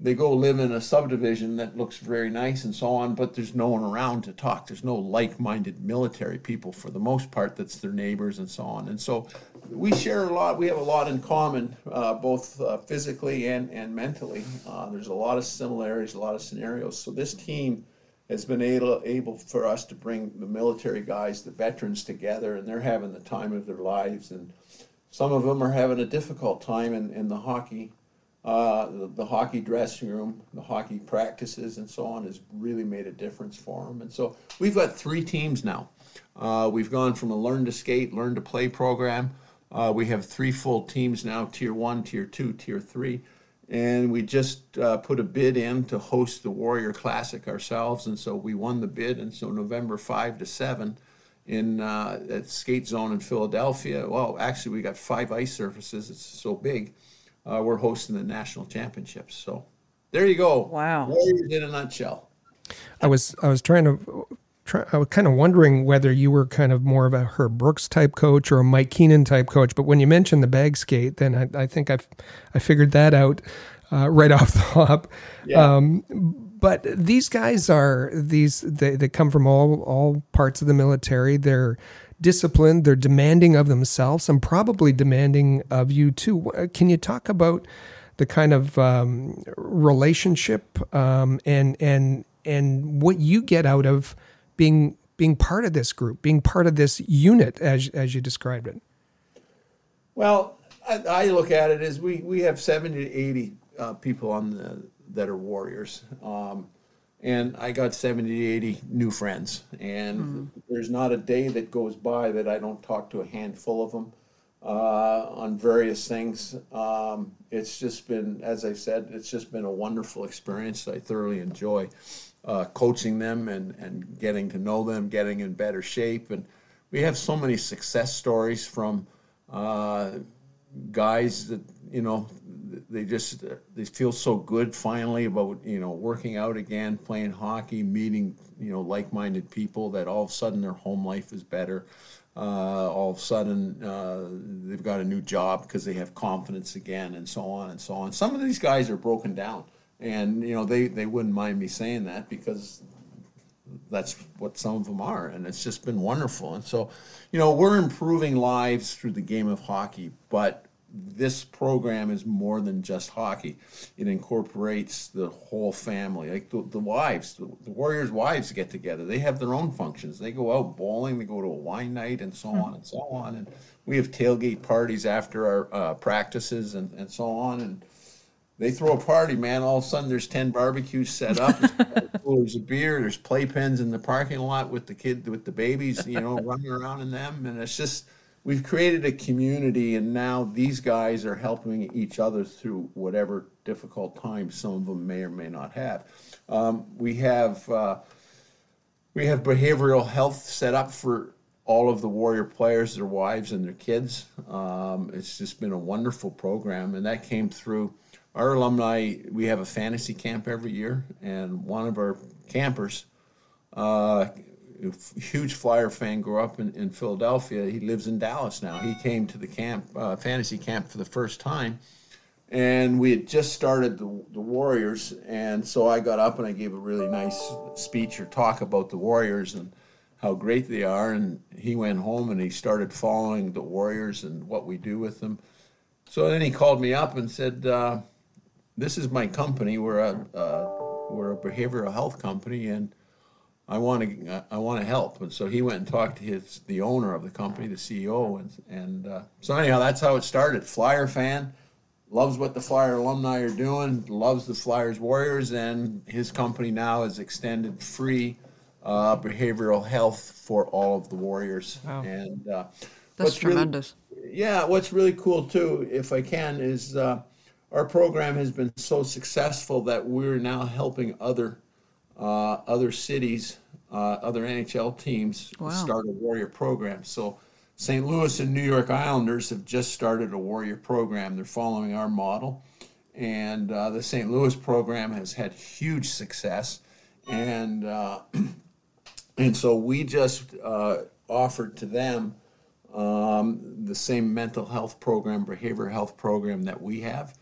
they go live in a subdivision that looks very nice and so on, but there's no one around to talk. There's no like minded military people for the most part that's their neighbors and so on. And so we share a lot, we have a lot in common, uh, both uh, physically and, and mentally. Uh, there's a lot of similarities, a lot of scenarios. So this team has been able, able for us to bring the military guys, the veterans together, and they're having the time of their lives. And some of them are having a difficult time in, in the hockey, uh, the, the, hockey dressing room, the hockey practices, and so on has really made a difference for them. And so we've got three teams now. Uh, we've gone from a learn to skate, learn to play program. Uh, we have three full teams now tier one, tier two, tier three and we just uh, put a bid in to host the Warrior Classic ourselves, and so we won the bid. And so November five to seven, in uh, at Skate Zone in Philadelphia. Well, actually, we got five ice surfaces. It's so big. Uh, we're hosting the national championships. So there you go. Wow, Warriors in a nutshell. I was I was trying to try, I was kind of wondering whether you were kind of more of a Herb Brooks type coach or a Mike Keenan type coach. But when you mentioned the bag skate, then I, I think I I figured that out uh, right off the hop. Yeah. Um, but these guys are these they, they come from all all parts of the military. They're disciplined. They're demanding of themselves and probably demanding of you too. Can you talk about the kind of um, relationship um, and and and what you get out of being being part of this group, being part of this unit, as as you described it? Well, I, I look at it as we we have seventy to eighty uh, people on the that are warriors. Um, and I got 70 to 80 new friends. And mm-hmm. there's not a day that goes by that I don't talk to a handful of them uh, on various things. Um, it's just been, as I said, it's just been a wonderful experience. I thoroughly enjoy uh, coaching them and, and getting to know them, getting in better shape. And we have so many success stories from uh, guys that, you know, they just they feel so good finally about you know working out again playing hockey meeting you know like-minded people that all of a sudden their home life is better. Uh, all of a sudden uh, they've got a new job because they have confidence again and so on and so on. Some of these guys are broken down and you know they they wouldn't mind me saying that because that's what some of them are and it's just been wonderful. And so you know we're improving lives through the game of hockey but this program is more than just hockey. It incorporates the whole family like the, the wives the, the, warriors wives get together. They have their own functions. They go out bowling they go to a wine night and so on and so on. And we have tailgate parties after our uh, practices and, and so on. And they throw a party, man. All of a sudden, there's ten barbecues set up. There's a beer. There's playpens in the parking lot with the kid with the babies, you know, running around in them, and it's just we've created a community, and now these guys are helping each other through whatever difficult times some of them may or may not have. Um, we have uh, we have behavioral health set up for all of the warrior players, their wives, and their kids. Um, it's just been a wonderful program, and that came through our alumni, we have a fantasy camp every year, and one of our campers, uh, huge Flyer fan, grew up in, in Philadelphia. He lives in Dallas now. He came to the camp, uh, fantasy camp, for the first time and we had just started the, the Warriors, and so I got up and I gave a really nice speech or talk about the Warriors and how great they are. And he went home and he started following the Warriors and what we do with them. So then he called me up and said, uh, "This is my company. We're a uh, we're a behavioral health company, and I want to I want to help." And so he went and talked to his the owner of the company, the CEO, and and uh, so anyhow, that's how it started. Flyer fan loves what the Flyer alumni are doing, loves the Flyers Warriors, and his company now has extended free uh, behavioral health for all of the Warriors. Wow. And uh, That's what's really- tremendous. yeah, what's really cool too, if I can, is uh, our program has been so successful that we're now helping other uh, other cities, uh, other NHL teams Wow. start a Warrior program. So St. Louis and New York Islanders have just started a Warrior program. They're following our model, and uh, the St. Louis program has had huge success, and uh, and so we just uh, offered to them um, the same mental health program, behavioral health program that we have.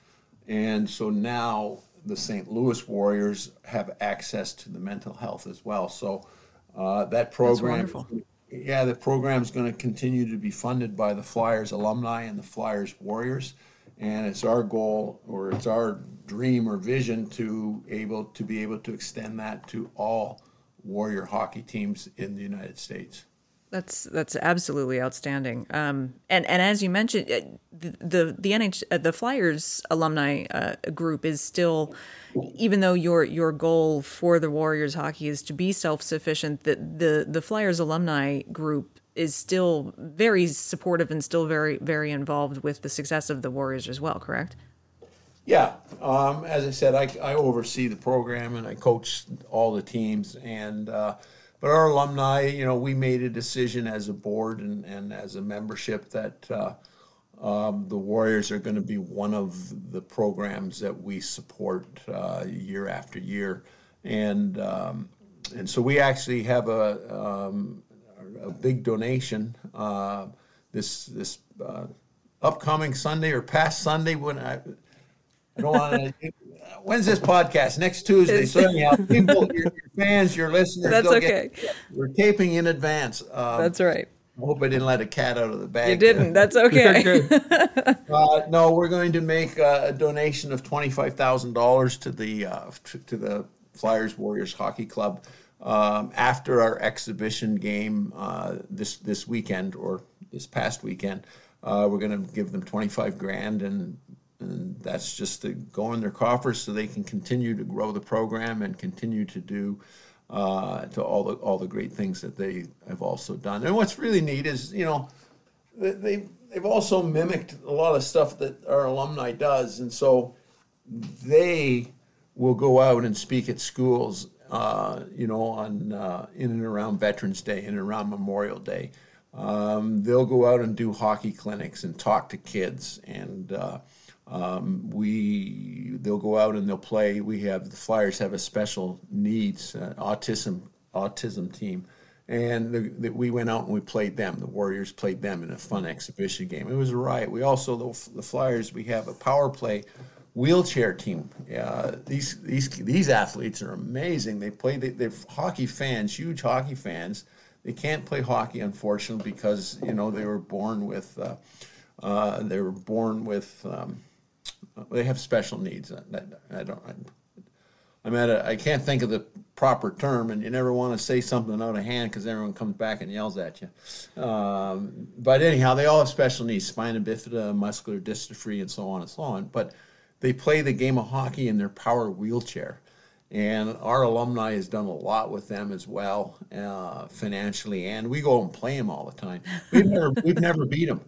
And so now the St. Louis Warriors have access to the mental health as well. So uh, that program, yeah, the program is going to continue to be funded by the Flyers alumni and the Flyers Warriors. And it's our goal, or it's our dream or vision, to able to be able to extend that to all Warrior hockey teams in the United States. That's that's absolutely outstanding. Um, and and as you mentioned, uh, the the, the NH uh, the Flyers alumni uh, group is still, even though your your goal for the Warriors hockey is to be self sufficient, the, the the Flyers alumni group is still very supportive and still very very involved with the success of the Warriors as well. Correct? Yeah, um, as I said, I, I oversee the program and I coach all the teams. And uh, but our alumni, you know, we made a decision as a board and, and as a membership that uh, um, the Warriors are going to be one of the programs that we support uh, year after year. And um, and so we actually have a um, a big donation uh, this this uh, upcoming Sunday or past Sunday when I. I don't want to. When's this podcast? Next Tuesday. So anyhow, people, your, your fans, your listeners, That's okay. Get, we're taping in advance. Um, That's right. I hope I didn't let a cat out of the bag. You didn't. That's okay. Uh, no, we're going to make uh, a donation of twenty-five thousand dollars to the uh, to, to the Flyers Warriors Hockey Club um, after our exhibition game uh, this this weekend or this past weekend. Uh, we're going to give them twenty-five grand, and and that's just to go in their coffers so they can continue to grow the program and continue to do uh, to all the all the great things that they have also done. And what's really neat is you know they- they've also mimicked a lot of stuff that our alumni does, and so they will go out and speak at schools, uh, you know, on uh, in and around Veterans Day, in and around Memorial Day. Um, they'll go out and do hockey clinics and talk to kids, and uh, um, we they'll go out and they'll play. We have the Flyers have a special needs uh, autism autism team, and the, the, we went out and we played them. The Warriors played them in a fun exhibition game. It was a riot. We also the, the Flyers we have a power play wheelchair team. Uh, these these these athletes are amazing. They play. They, they're hockey fans, huge hockey fans. They can't play hockey, unfortunately, because you know they were born with uh, uh, they were born with um, they have special needs. I, I don't. I, I'm at a, I can't think of the proper term, and you never want to say something out of hand because everyone comes back and yells at you. Um, but anyhow, they all have special needs: spina bifida, muscular dystrophy, and so on and so on. But they play the game of hockey in their power wheelchair. And our alumni has done a lot with them as well, uh, financially, and we go and play them all the time. We've never, we've never beat them.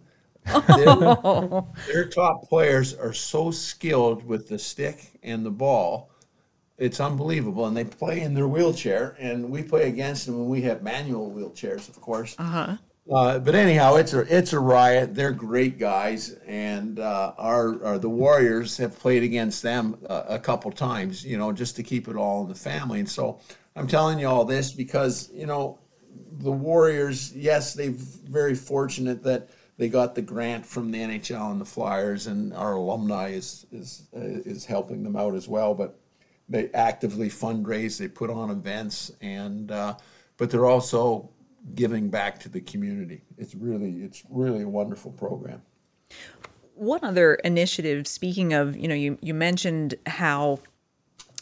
Their, their top players are so skilled with the stick and the ball, it's unbelievable. And they play in their wheelchair, and we play against them, and we have manual wheelchairs, of course. Uh-huh. Uh, but anyhow, it's a it's a riot. They're great guys, and uh, our, our the Warriors have played against them uh, a couple times. You know, just to keep it all in the family. And so I'm telling you all this because you know the Warriors. Yes, they're very fortunate that they got the grant from the NHL and the Flyers, and our alumni is is is helping them out as well. But they actively fundraise, they put on events, and uh, but they're also giving back to the community. It's really it's really a wonderful program. One other initiative, speaking of, you know, you, you mentioned how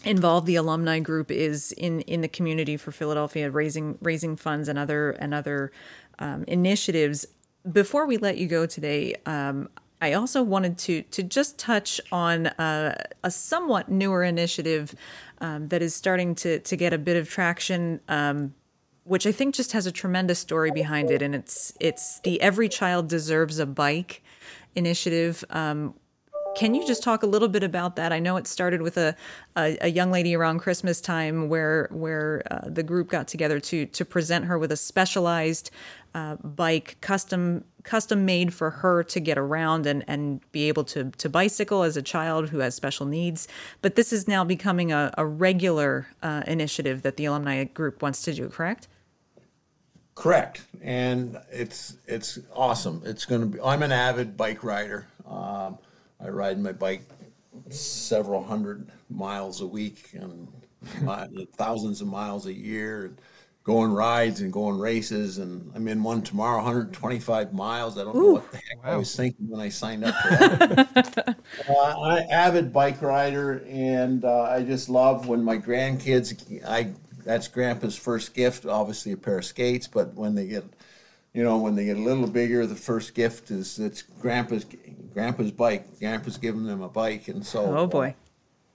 involved the alumni group is in, in the community for Philadelphia, raising raising funds and other and other um, initiatives before we let you go today, um, I also wanted to to just touch on uh, a somewhat newer initiative um, that is starting to to get a bit of traction, um, which I think just has a tremendous story behind it, and it's it's the Every Child Deserves a Bike initiative. Can you just talk a little bit about that? I know it started with a, a, a young lady around Christmas time where where uh, the group got together to to present her with a specialized uh, bike, custom custom made for her to get around and and be able to to bicycle as a child who has special needs. But this is now becoming a, a regular uh, initiative that the alumni group wants to do. Correct? Correct, and it's it's awesome. It's going to be. I'm an avid bike rider. Um, I ride my bike several hundred miles a week and thousands of miles a year. Going rides and going races, and I'm in one tomorrow, 125 miles. I don't Ooh, know what the heck wow. I was thinking when I signed up for that. uh, I'm an avid bike rider, and uh, I just love when my grandkids. I that's Grandpa's first gift, obviously a pair of skates, but when they get you know, when they get a little bigger, the first gift is it's grandpa's grandpa's bike. Grandpa's giving them a bike, and so. Oh boy.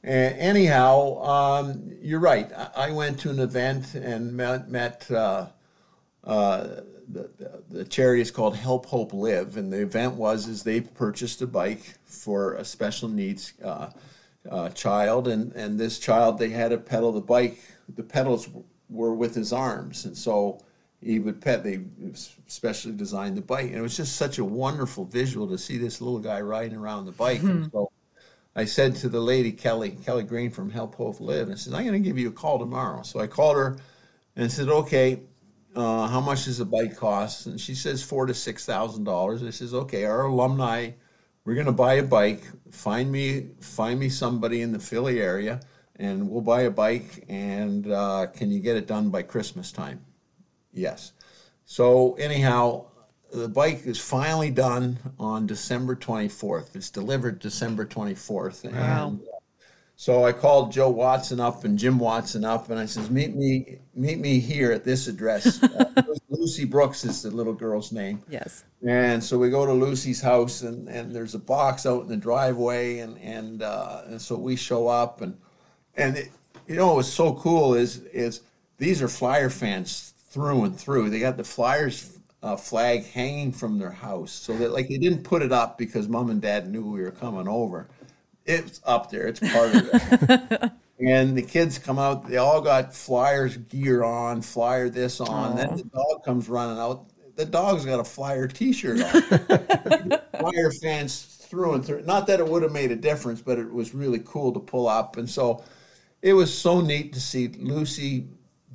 Uh, anyhow, um, you're right. I, I, went to an event and met met uh, uh, the, the, the charity is called Help Hope Live, and the event was is they purchased a bike for a special needs uh, uh, child, and and this child they had to pedal the bike. The pedals were with his arms, and so he would pet. They specially designed the bike, and it was just such a wonderful visual to see this little guy riding around the bike. Mm-hmm. so I said to the lady Kelly Kelly Green from Help Hope Live, and I said I'm going to give you a call tomorrow. So I called her and said, okay, uh, how much does a bike cost? And she says four to six thousand dollars. I says, okay, our alumni, we're going to buy a bike. Find me find me somebody in the Philly area, and we'll buy a bike. And uh, can you get it done by Christmas time? Yes. So anyhow, the bike is finally done on December 24th. It's delivered December 24th. Wow. And uh, so I called Joe Watson up and Jim Watson up, and I says, "Meet me, meet me here at this address." uh, Lucy Brooks is the little girl's name. Yes. And so we go to Lucy's house, and, and there's a box out in the driveway, and and, uh, and so we show up, and and it, you know what's so cool is is these are Flyer fans through and through. They got the Flyers uh, flag hanging from their house, so that like they didn't put it up because mom and dad knew we were coming over. It's up there. It's part of it. and the kids come out. They all got Flyers gear on, Flyer this on. Aww. Then the dog comes running out. The dog's got a Flyer T-shirt on. Flyer fans through and through. Not that it would have made a difference, but it was really cool to pull up. And so it was so neat to see Lucy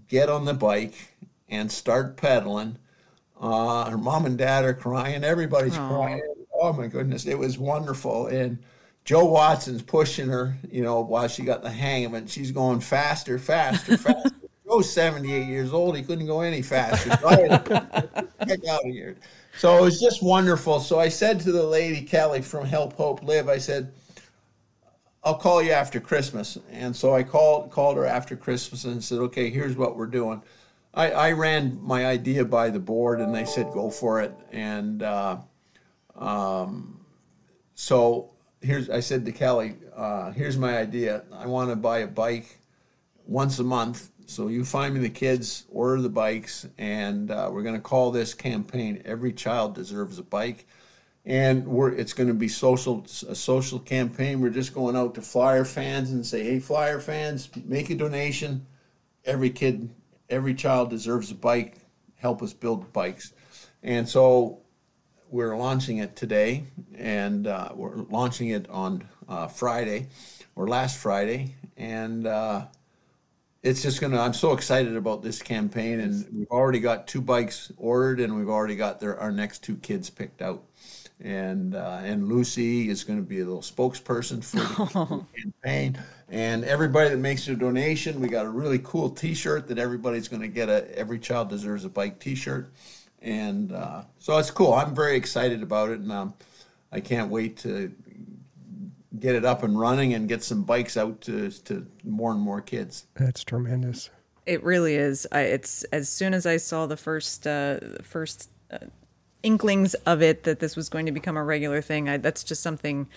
get on the bike and start pedaling. Uh, her mom and dad are crying. Everybody's Aww. crying. Oh my goodness, it was wonderful. And Joe Watson's pushing her, you know, while she got the hang of it. She's going faster, faster, faster. Joe's 78 years old. He couldn't go any faster. So get out of here. So it was just wonderful. So I said to the lady, Kelly from Help Hope Live, I said, I'll call you after Christmas. And so I called called her after Christmas and said, okay, here's what we're doing. I, I ran my idea by the board and they said go for it. And uh, um, so here's I said to Kelly, uh, here's my idea. I want to buy a bike once a month. So you find me the kids, order the bikes, and uh, we're going to call this campaign "Every Child Deserves a Bike." And we're it's going to be social a social campaign. We're just going out to Flyer fans and say, "Hey, Flyer fans, make a donation. Every kid every child deserves a bike. Help us build bikes. And so we're launching it today, and uh, we're launching it on uh, Friday or last Friday. And uh, it's just gonna. I'm so excited about this campaign, and we've already got two bikes ordered, and we've already got their our next two kids picked out. And uh, and Lucy is going to be a little spokesperson for the campaign, and everybody that makes a donation, we got a really cool T-shirt that everybody's going to get a Every Child Deserves a Bike T-shirt, and uh, so it's cool. I'm very excited about it, and um, I can't wait to get it up and running and get some bikes out to, to more and more kids. That's tremendous. It really is. I, it's as soon as I saw the first uh, first uh, inklings of it that this was going to become a regular thing. I, that's just something.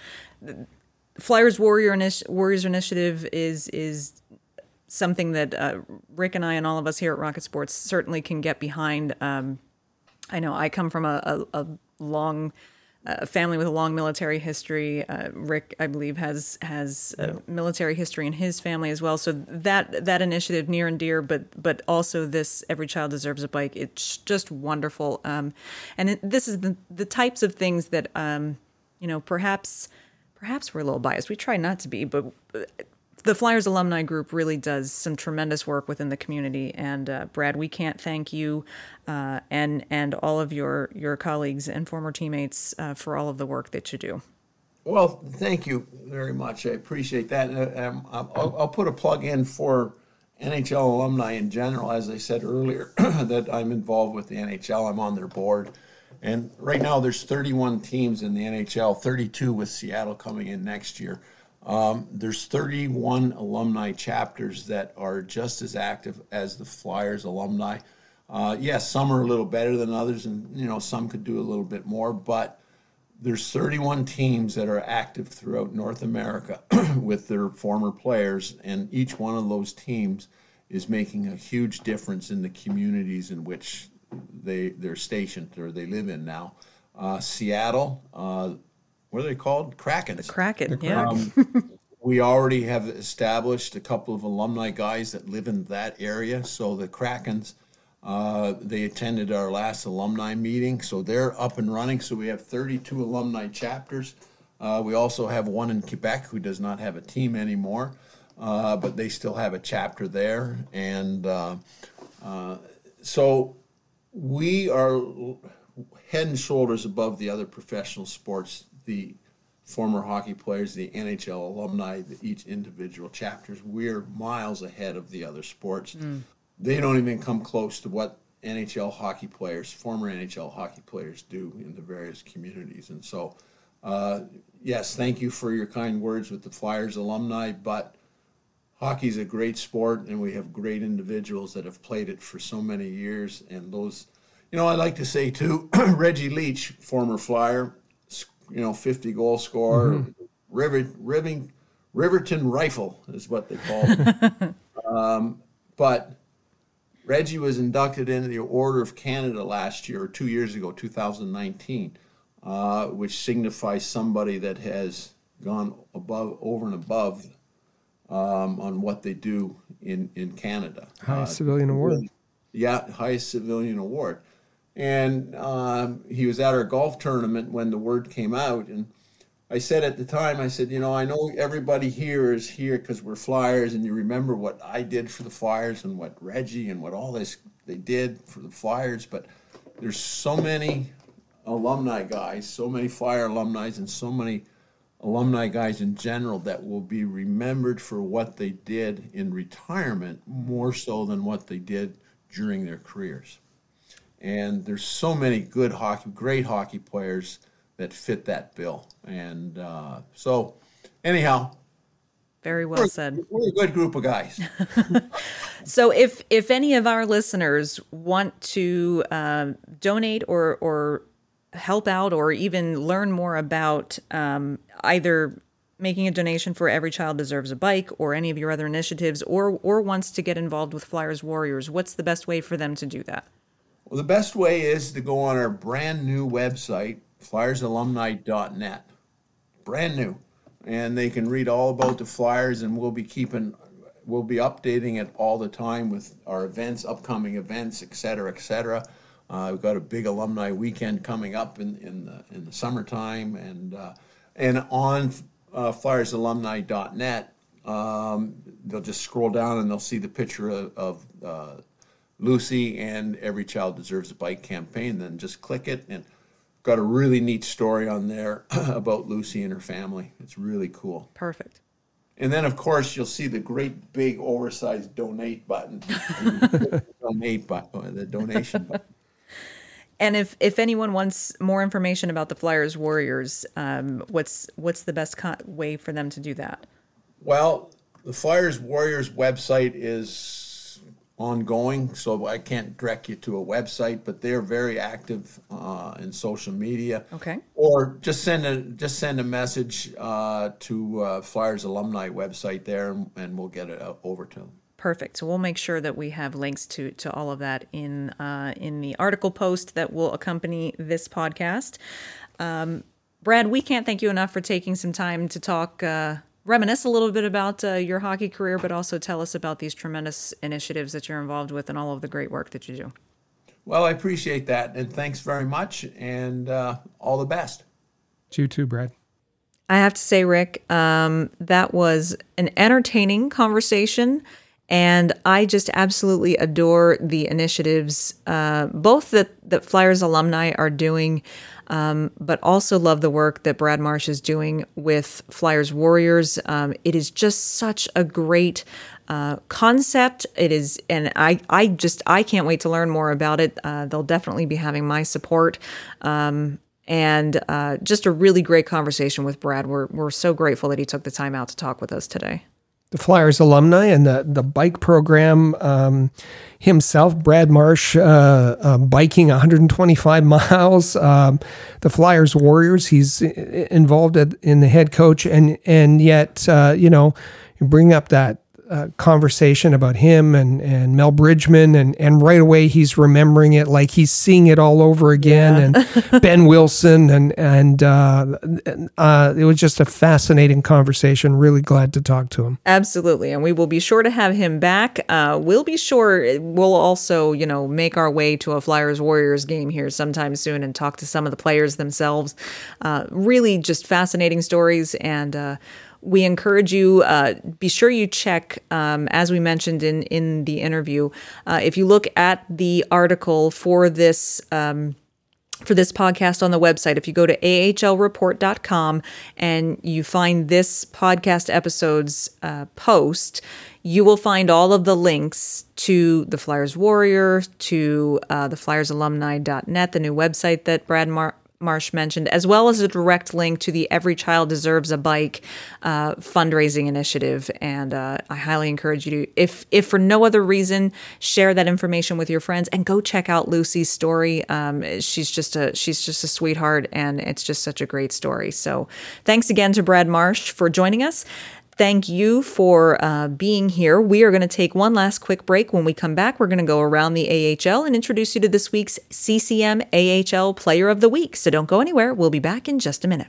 Flyers Warrior Initi- Warriors Initiative is is something that uh, Rick and I and all of us here at Rocket Sports certainly can get behind. Um, I know I come from a, a, a long a family with a long military history. Uh, Rick, I believe, has has a military history in his family as well. So that that initiative near and dear, but but also this every child deserves a bike. It's just wonderful, um, and it, this is the the types of things that um, you know perhaps perhaps we're a little biased. We try not to be, but the Flyers alumni group really does some tremendous work within the community. And uh, Brad, we can't thank you uh, and and all of your your colleagues and former teammates uh, for all of the work that you do. Well, thank you very much. I appreciate that. Uh, um, I'll, I'll, put a plug in for NHL alumni in general. As I said earlier, that I'm involved with the NHL. I'm on their board. And right now, there's 31 teams in the NHL, 32 with Seattle coming in next year. Um, there's 31 alumni chapters that are just as active as the Flyers alumni. Uh, yes, some are a little better than others, and you know some could do a little bit more. But there's 31 teams that are active throughout North America with their former players, and each one of those teams is making a huge difference in the communities in which they they're stationed or they live in now. Uh, Seattle, uh, what are they called? Kraken. The Kraken, yeah. Um, we already have established a couple of alumni guys that live in that area. So the Krakens, uh, they attended our last alumni meeting, so they're up and running. So we have 32 alumni chapters. Uh, we also have one in Quebec who does not have a team anymore, uh, but they still have a chapter there. And uh, uh, so we are head and shoulders above the other professional sports the former hockey players, the NHL alumni, the, each individual chapters, we're miles ahead of the other sports. Mm. They don't even come close to what NHL hockey players, former NHL hockey players, do in the various communities. And so, uh, yes, thank you for your kind words with the Flyers alumni, but hockey's a great sport, and we have great individuals that have played it for so many years. And those, you know, I like to say too, Reggie Leach, former Flyer, you know, 50 goal scorer. Mm-hmm. River, Riving, Riverton Rifle is what they call it. um, but Reggie was inducted into the Order of Canada last year, or two years ago, 2019, uh, which signifies somebody that has gone above, over and above um, on what they do in, in Canada. Highest uh, civilian award. Yeah, highest civilian award. And um, he was at our golf tournament when the word came out. And I said at the time, I said, you know, I know everybody here is here because we're Flyers, and you remember what I did for the Flyers and what Reggie and what all this they did for the Flyers. But there's so many alumni guys, so many Flyer alumni, and so many alumni guys in general that will be remembered for what they did in retirement more so than what they did during their careers. And there's so many good hockey, great hockey players that fit that bill. And uh, so, anyhow, very well we're, said. We're a good group of guys. so, if if any of our listeners want to um, donate or or help out or even learn more about um, either making a donation for Every Child Deserves a Bike or any of your other initiatives, or or wants to get involved with Flyers Warriors, what's the best way for them to do that? Well, the best way is to go on our brand new website, flyersalumni.net. Brand new. And they can read all about the Flyers, and we'll be keeping, we'll be updating it all the time with our events, upcoming events, et cetera, et cetera. Uh, we've got a big alumni weekend coming up in, in, the, in the summertime. And, uh, and on uh, flyersalumni.net, um, they'll just scroll down and they'll see the picture of, of uh, Lucy and Every Child Deserves a Bike campaign. Then just click it and got a really neat story on there about Lucy and her family. It's really cool. Perfect. And then, of course, you'll see the great big oversized donate button. donate button, the donation button. And if if anyone wants more information about the Flyers Warriors, um, what's what's the best co- way for them to do that? Well, the Flyers Warriors website is ongoing, so I can't direct you to a website, but they're very active uh, in social media. Okay. Or just send a just send a message uh, to uh, Flyers alumni website there, and, and we'll get it over to them. Perfect. So we'll make sure that we have links to to all of that in uh, in the article post that will accompany this podcast. Um, Brad, we can't thank you enough for taking some time to talk, uh, reminisce a little bit about uh, your hockey career, but also tell us about these tremendous initiatives that you're involved with and all of the great work that you do. Well, I appreciate that, and thanks very much, and uh, all the best. To you too, Brad. I have to say, Rick, um, that was an entertaining conversation. And I just absolutely adore the initiatives, uh, both that, that Flyers alumni are doing, um, but also love the work that Brad Marsh is doing with Flyers Warriors. Um, it is just such a great uh, concept. It is, and I, I just, I can't wait to learn more about it. Uh, they'll definitely be having my support. Um, and uh, just a really great conversation with Brad. We're, we're so grateful that he took the time out to talk with us today the Flyers alumni and the, the bike program um, himself, Brad Marsh, uh, uh, biking 125 miles. Um, the Flyers Warriors, he's involved in the head coach, and and yet uh, you know, you bring up that uh, conversation about him and, and Mel Bridgman, and, and right away he's remembering it like he's seeing it all over again. Yeah. and Behn Wilson, and and uh, uh, it was just a fascinating conversation. Really glad to talk to him. Absolutely, and we will be sure to have him back. Uh, we'll be sure we'll also you know make our way to a Flyers Warriors game here sometime soon and talk to some of the players themselves. Uh, really, just fascinating stories and uh, we encourage you uh, be sure you check um, as we mentioned in in the interview uh, if you look at the article for this um, for this podcast on the website if you go to ahlreport.com and you find this podcast episode's uh, post you will find all of the links to the flyers warrior to uh, the flyersalumni.net the new website that brad Mar- Marsh mentioned, as well as a direct link to the Every Child Deserves a Bike uh, fundraising initiative. And uh, I highly encourage you to, if if for no other reason, share that information with your friends and go check out Lucy's story. Um, she's just a she's just a sweetheart, and it's just such a great story. So, thanks again to Brad Marsh for joining us thank you for uh, being here. We are going to take one last quick break. When we come back, we're going to go around the AHL and introduce you to this week's CCM AHL Player of the Week. So don't go anywhere. We'll be back in just a minute.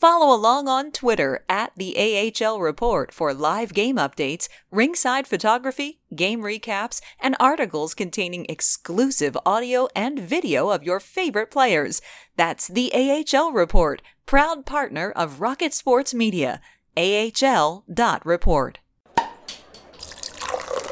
Follow along on Twitter at the AHL Report for live game updates, ringside photography, game recaps, and articles containing exclusive audio and video of your favorite players. That's the AHL Report, proud partner of Rocket Sports Media. AHL.report.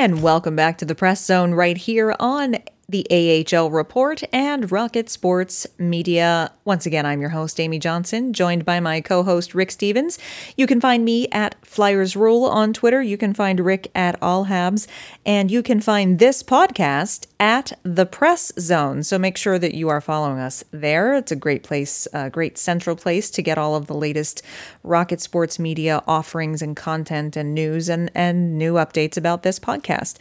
And welcome back to the Press Zone right here on the AHL Report and Rocket Sports Media. Once again, I'm your host, Amy Johnson, joined by my co host, Rick Stephens. You can find me at Flyers Rule on Twitter. You can find Rick at All Habs. And you can find this podcast at The Press Zone. So make sure that you are following us there. It's a great place, a great central place to get all of the latest Rocket Sports Media offerings and content and news and, and new updates about this podcast.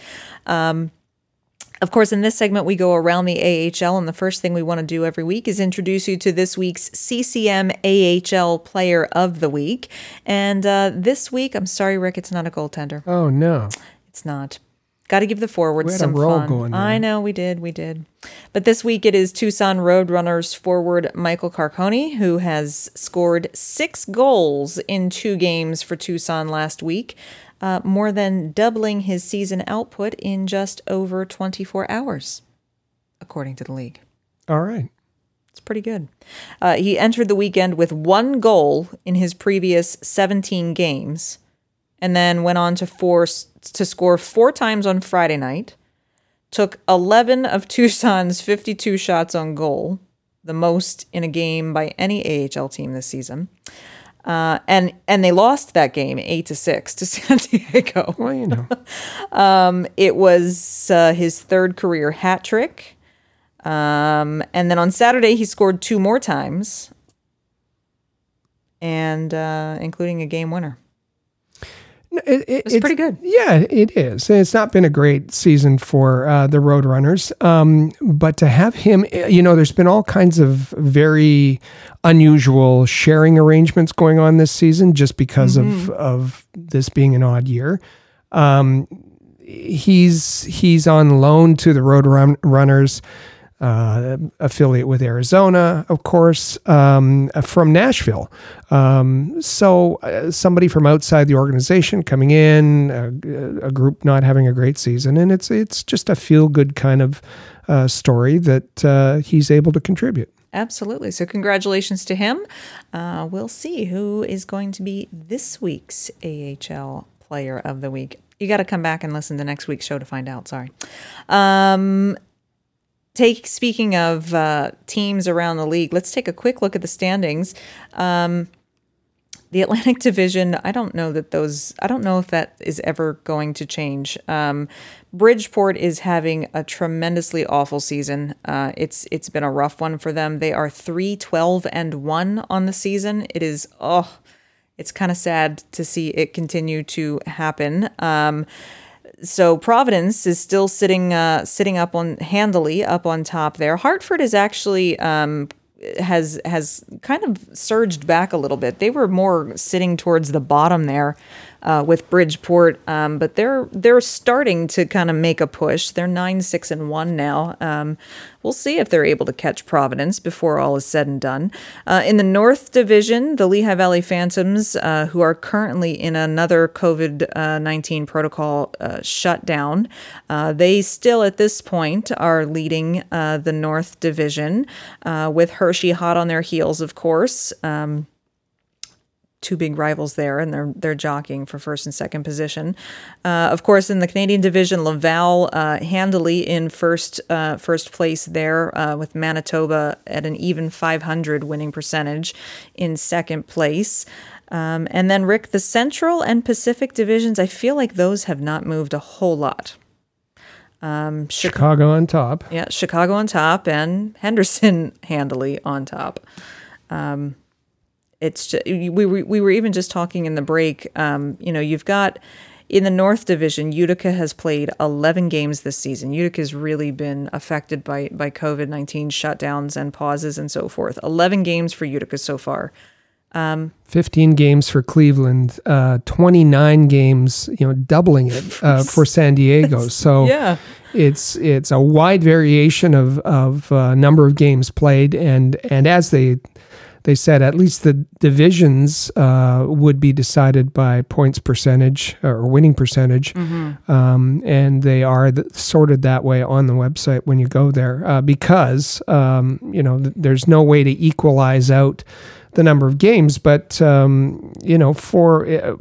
Um, of course, in this segment, we go around the AHL, and the first thing we want to do every week is introduce you to this week's CCM AHL Player of the Week. And uh, this week, I'm sorry, Rick, it's not a goaltender. Oh no. It's not. Got to give the forwards some roll fun. I know we did, we did. But this week it is Tucson Roadrunners forward Michael Carcone, who has scored six goals in two games for Tucson last week, uh, more than doubling his season output in just over 24 hours, according to the league. All right. It's pretty good. Uh, he entered the weekend with one goal in his previous 17 games, and then went on to force to score four times on Friday night. Took 11 of Tucson's 52 shots on goal, the most in a game by any AHL team this season. Uh, and and they lost that game eight to six to San Diego. Well, you know. It was uh, his third career hat trick. Um, and then on Saturday, he scored two more times, and uh, including a game winner. It, it- It's pretty good. Yeah, it is. It's not been a great season for uh, the Roadrunners, um, but to have him, you know, there's been all kinds of very unusual sharing arrangements going on this season, just because Mm-hmm. of of this being an odd year. Um, he's he's on loan to the Roadrunners. Uh, affiliate with Arizona, of course, um, from Nashville. Um, so uh, somebody from outside the organization coming in, a, a group not having a great season, and it's it's just a feel good kind of uh, story that uh, he's able to contribute. Absolutely. So, congratulations to him. Uh, we'll see who is going to be this week's AHL Player of the Week. You got to come back and listen to next week's show to find out. Sorry. Um, take speaking of uh, teams around the league, let's take a quick look at the standings. Um, the Atlantic Division, I don't know that those, I don't know if that is ever going to change. Um, Bridgeport is having a tremendously awful season. Uh, it's it's been a rough one for them. They are 3 12 and 1 on the season. It is, oh, it's kind of sad to see it continue to happen. Um, so Providence is still sitting uh, sitting up on handily up on top there. Hartford is actually um, has has kind of surged back a little bit. They were more sitting towards the bottom there uh, with Bridgeport, um, but they're they're starting to kind of make a push. They're nine six and one now. Um, we'll see if they're able to catch Providence before all is said and done. Uh, in the North Division, the Lehigh Valley Phantoms, uh, who are currently in another COVID nineteen protocol uh, shutdown, uh, they still at this point are leading uh, the North Division uh, with Hershey hot on their heels, of course. Um, two big rivals there, and they're they're jockeying for first and second position. Uh, of course, in the Canadian division, Laval uh, handily in first uh, first place there, uh, with Manitoba at an even 500 winning percentage in second place. Um, and then Rick, the Central and Pacific divisions, I feel like those have not moved a whole lot. Um, Chi- Chicago on top. yeah, Chicago on top and Henderson handily on top. Um, it's just, we were, we were even just talking in the break. Um, you know, you've got in the North Division, Utica has played 11 games this season. Utica has really been affected by by COVID 19 shutdowns and pauses and so forth. 11 games for Utica so far. 15 games for Cleveland, uh, 29 games, you know, doubling it uh, for San Diego. So Yeah. it's it's a wide variation of of uh, number of games played, and and as they they said, at least the divisions uh, would be decided by points percentage or winning percentage, um, and they are th- sorted that way on the website when you go there uh, because um, you know th- there's no way to equalize out the number of games, but um, you know for. Uh,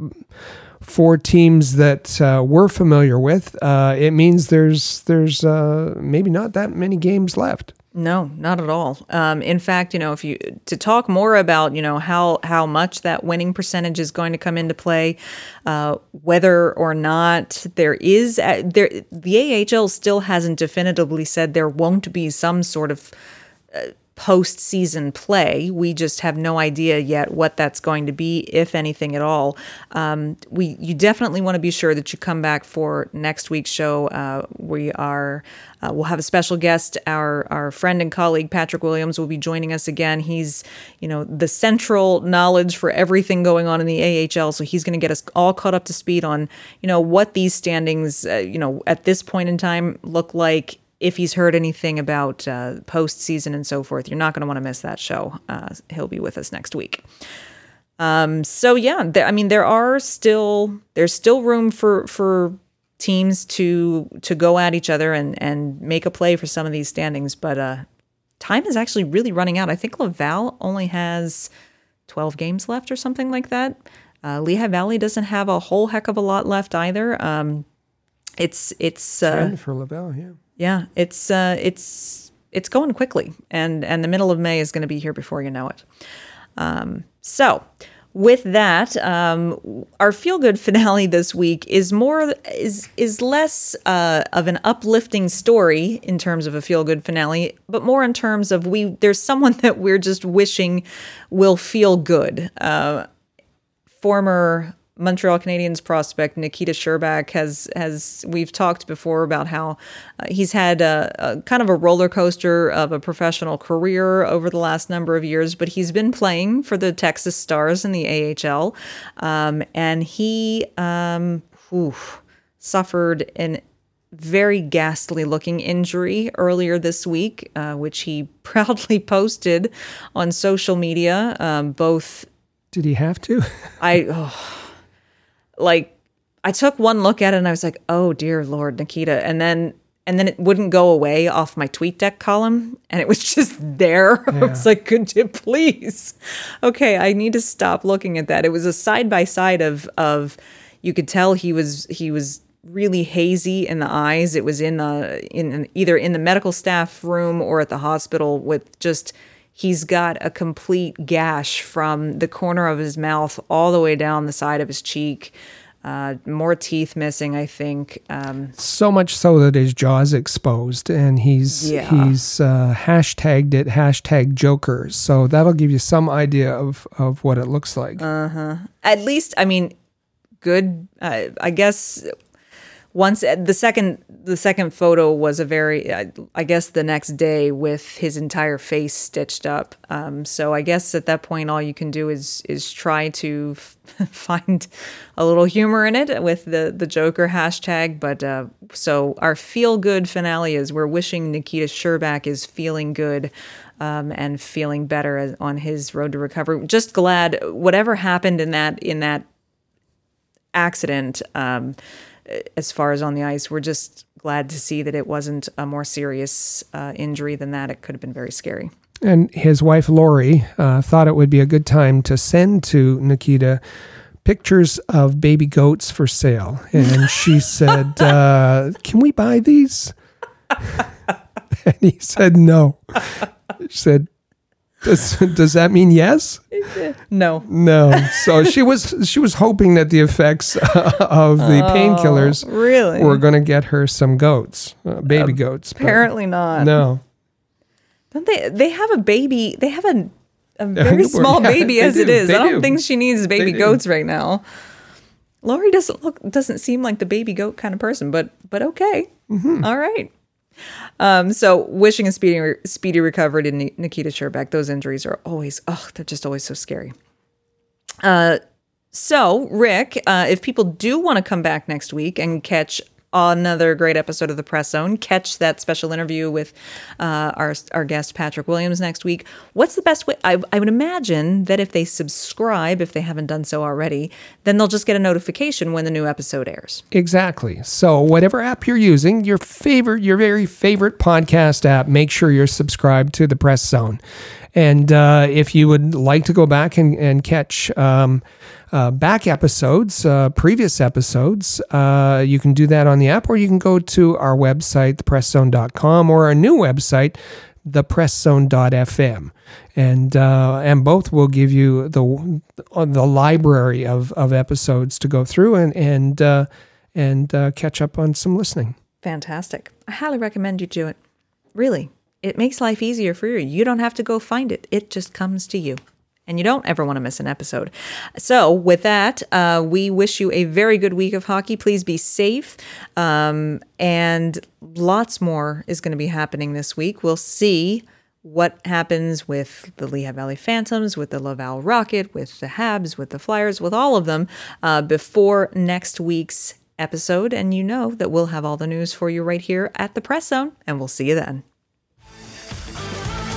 for teams that uh, we're familiar with, uh, it means there's there's uh, maybe not that many games left. No, not at all. Um, in fact, you know, if you to talk more about, you know, how how much that winning percentage is going to come into play, uh, whether or not there is uh, there, the AHL still hasn't definitively said there won't be some sort of postseason play. We just have no idea yet what that's going to be, if anything at all. Um, we you definitely want to be sure that you come back for next week's show. Uh, we are uh, we'll have a special guest. Our our friend and colleague Patrick Williams will be joining us again. He's you know the central knowledge for everything going on in the AHL, so he's going to get us all caught up to speed on you know what these standings uh, you know at this point in time look like if he's heard anything about uh, postseason and so forth, you're not going to want to miss that show. Uh, he'll be with us next week. Um, so yeah, I mean, there are still there's still room for for teams to to go at each other and and make a play for some of these standings, but uh, time is actually really running out. I think Laval only has 12 games left or something like that. Uh, Lehigh Valley doesn't have a whole heck of a lot left either. Um, it's it's uh, for Laval, yeah. Yeah, it's uh, it's it's going quickly, and and the middle of May is going to be here before you know it. Um, so, with that, um, our feel good finale this week is more is is less uh, of an uplifting story in terms of a feel good finale, but more in terms of we there's someone that we're just wishing will feel good. Uh, former Montreal Canadiens prospect Nikita Scherbak has has we've talked before about how uh, he's had a, a kind of a roller coaster of a professional career over the last number of years, but he's been playing for the Texas Stars in the AHL, um, and he um, whew, suffered an very ghastly looking injury earlier this week, uh, which he proudly posted on social media, um, both Did he have to? I oh, like I took one look at it and I was like, "Oh dear lord, Nikita." And then and then it wouldn't go away off my tweet deck column and it was just there. I was like, "Could you please?" Okay, I need to stop looking at that. It was a side by side of of you could tell he was he was really hazy in the eyes. It was in uh, the in either in the medical staff room or at the hospital with just he's got a complete gash from the corner of his mouth all the way down the side of his cheek. Uh, more teeth missing, I think. Um, so much so that his jaw's exposed, and he's Yeah. he's uh, hashtagged it hashtag Joker. So that'll give you some idea of of what it looks like. Uh huh. at least, I mean, good. Uh, I guess once the second the second photo was a very I, I guess the next day with his entire face stitched up. Um, so i guess at that point all you can do is is try to f- find a little humor in it with the the joker hashtag. But uh, so our feel good finale is we're wishing nikita Scherbak is feeling good um, and feeling better on his road to recovery. Just glad whatever happened in that in that accident um, as far as on the ice. We're just glad to see that it wasn't a more serious uh, injury than that. It could have been very scary. and his wife Lori uh, thought it would be a good time to send to Nikita pictures of baby goats for sale, and she said, uh, "Can we buy these?" and he said, "No." She said, "Does does that mean yes?" No. No. So she was she was hoping that the effects of the painkillers Really? were going to get her some goats, uh, baby goats. Apparently not. no. Don't they? They have a baby. They have a, a very small yeah, baby as it do, is. they I don't do. think she needs baby goats right now. Lori doesn't look doesn't seem like the baby goat kind of person, but but okay, Mm-hmm. All right. Um, so wishing a speedy speedy recovery to Ni- Nikita Scherbak. Those injuries are always oh they're just always so scary. Uh, so Rick, uh, if people do want to come back next week and catch another great episode of the Press Zone, catch that special interview with uh, our our guest Patrick Williams next week. What's the best way? I, I would imagine that if they subscribe, if they haven't done so already, then they'll just get a notification when the new episode airs. Exactly. So whatever app you're using, your favorite, your very favorite podcast app, make sure you're subscribed to the Press Zone. And uh, if you would like to go back and, and catch um, uh, back episodes, uh, previous episodes, uh, you can do that on the app, or you can go to our website, thepresszone.com, or our new website, thepresszone.fm. And uh, and both will give you the the library of, of episodes to go through and and uh, and catch up on some listening. Fantastic. I highly recommend you do it. Really, it makes life easier for you. You don't have to go find it, it just comes to you. And you don't ever want to miss an episode. So, with that, uh, we wish you a very good week of hockey. Please be safe. Um, and lots more is going to be happening this week. We'll see what happens with the Lehigh Valley Phantoms, with the Laval Rocket, with the Habs, with the Flyers, with all of them uh, before next week's episode. And you know that we'll have all the news for you right here at the Press Zone, and we'll see you then.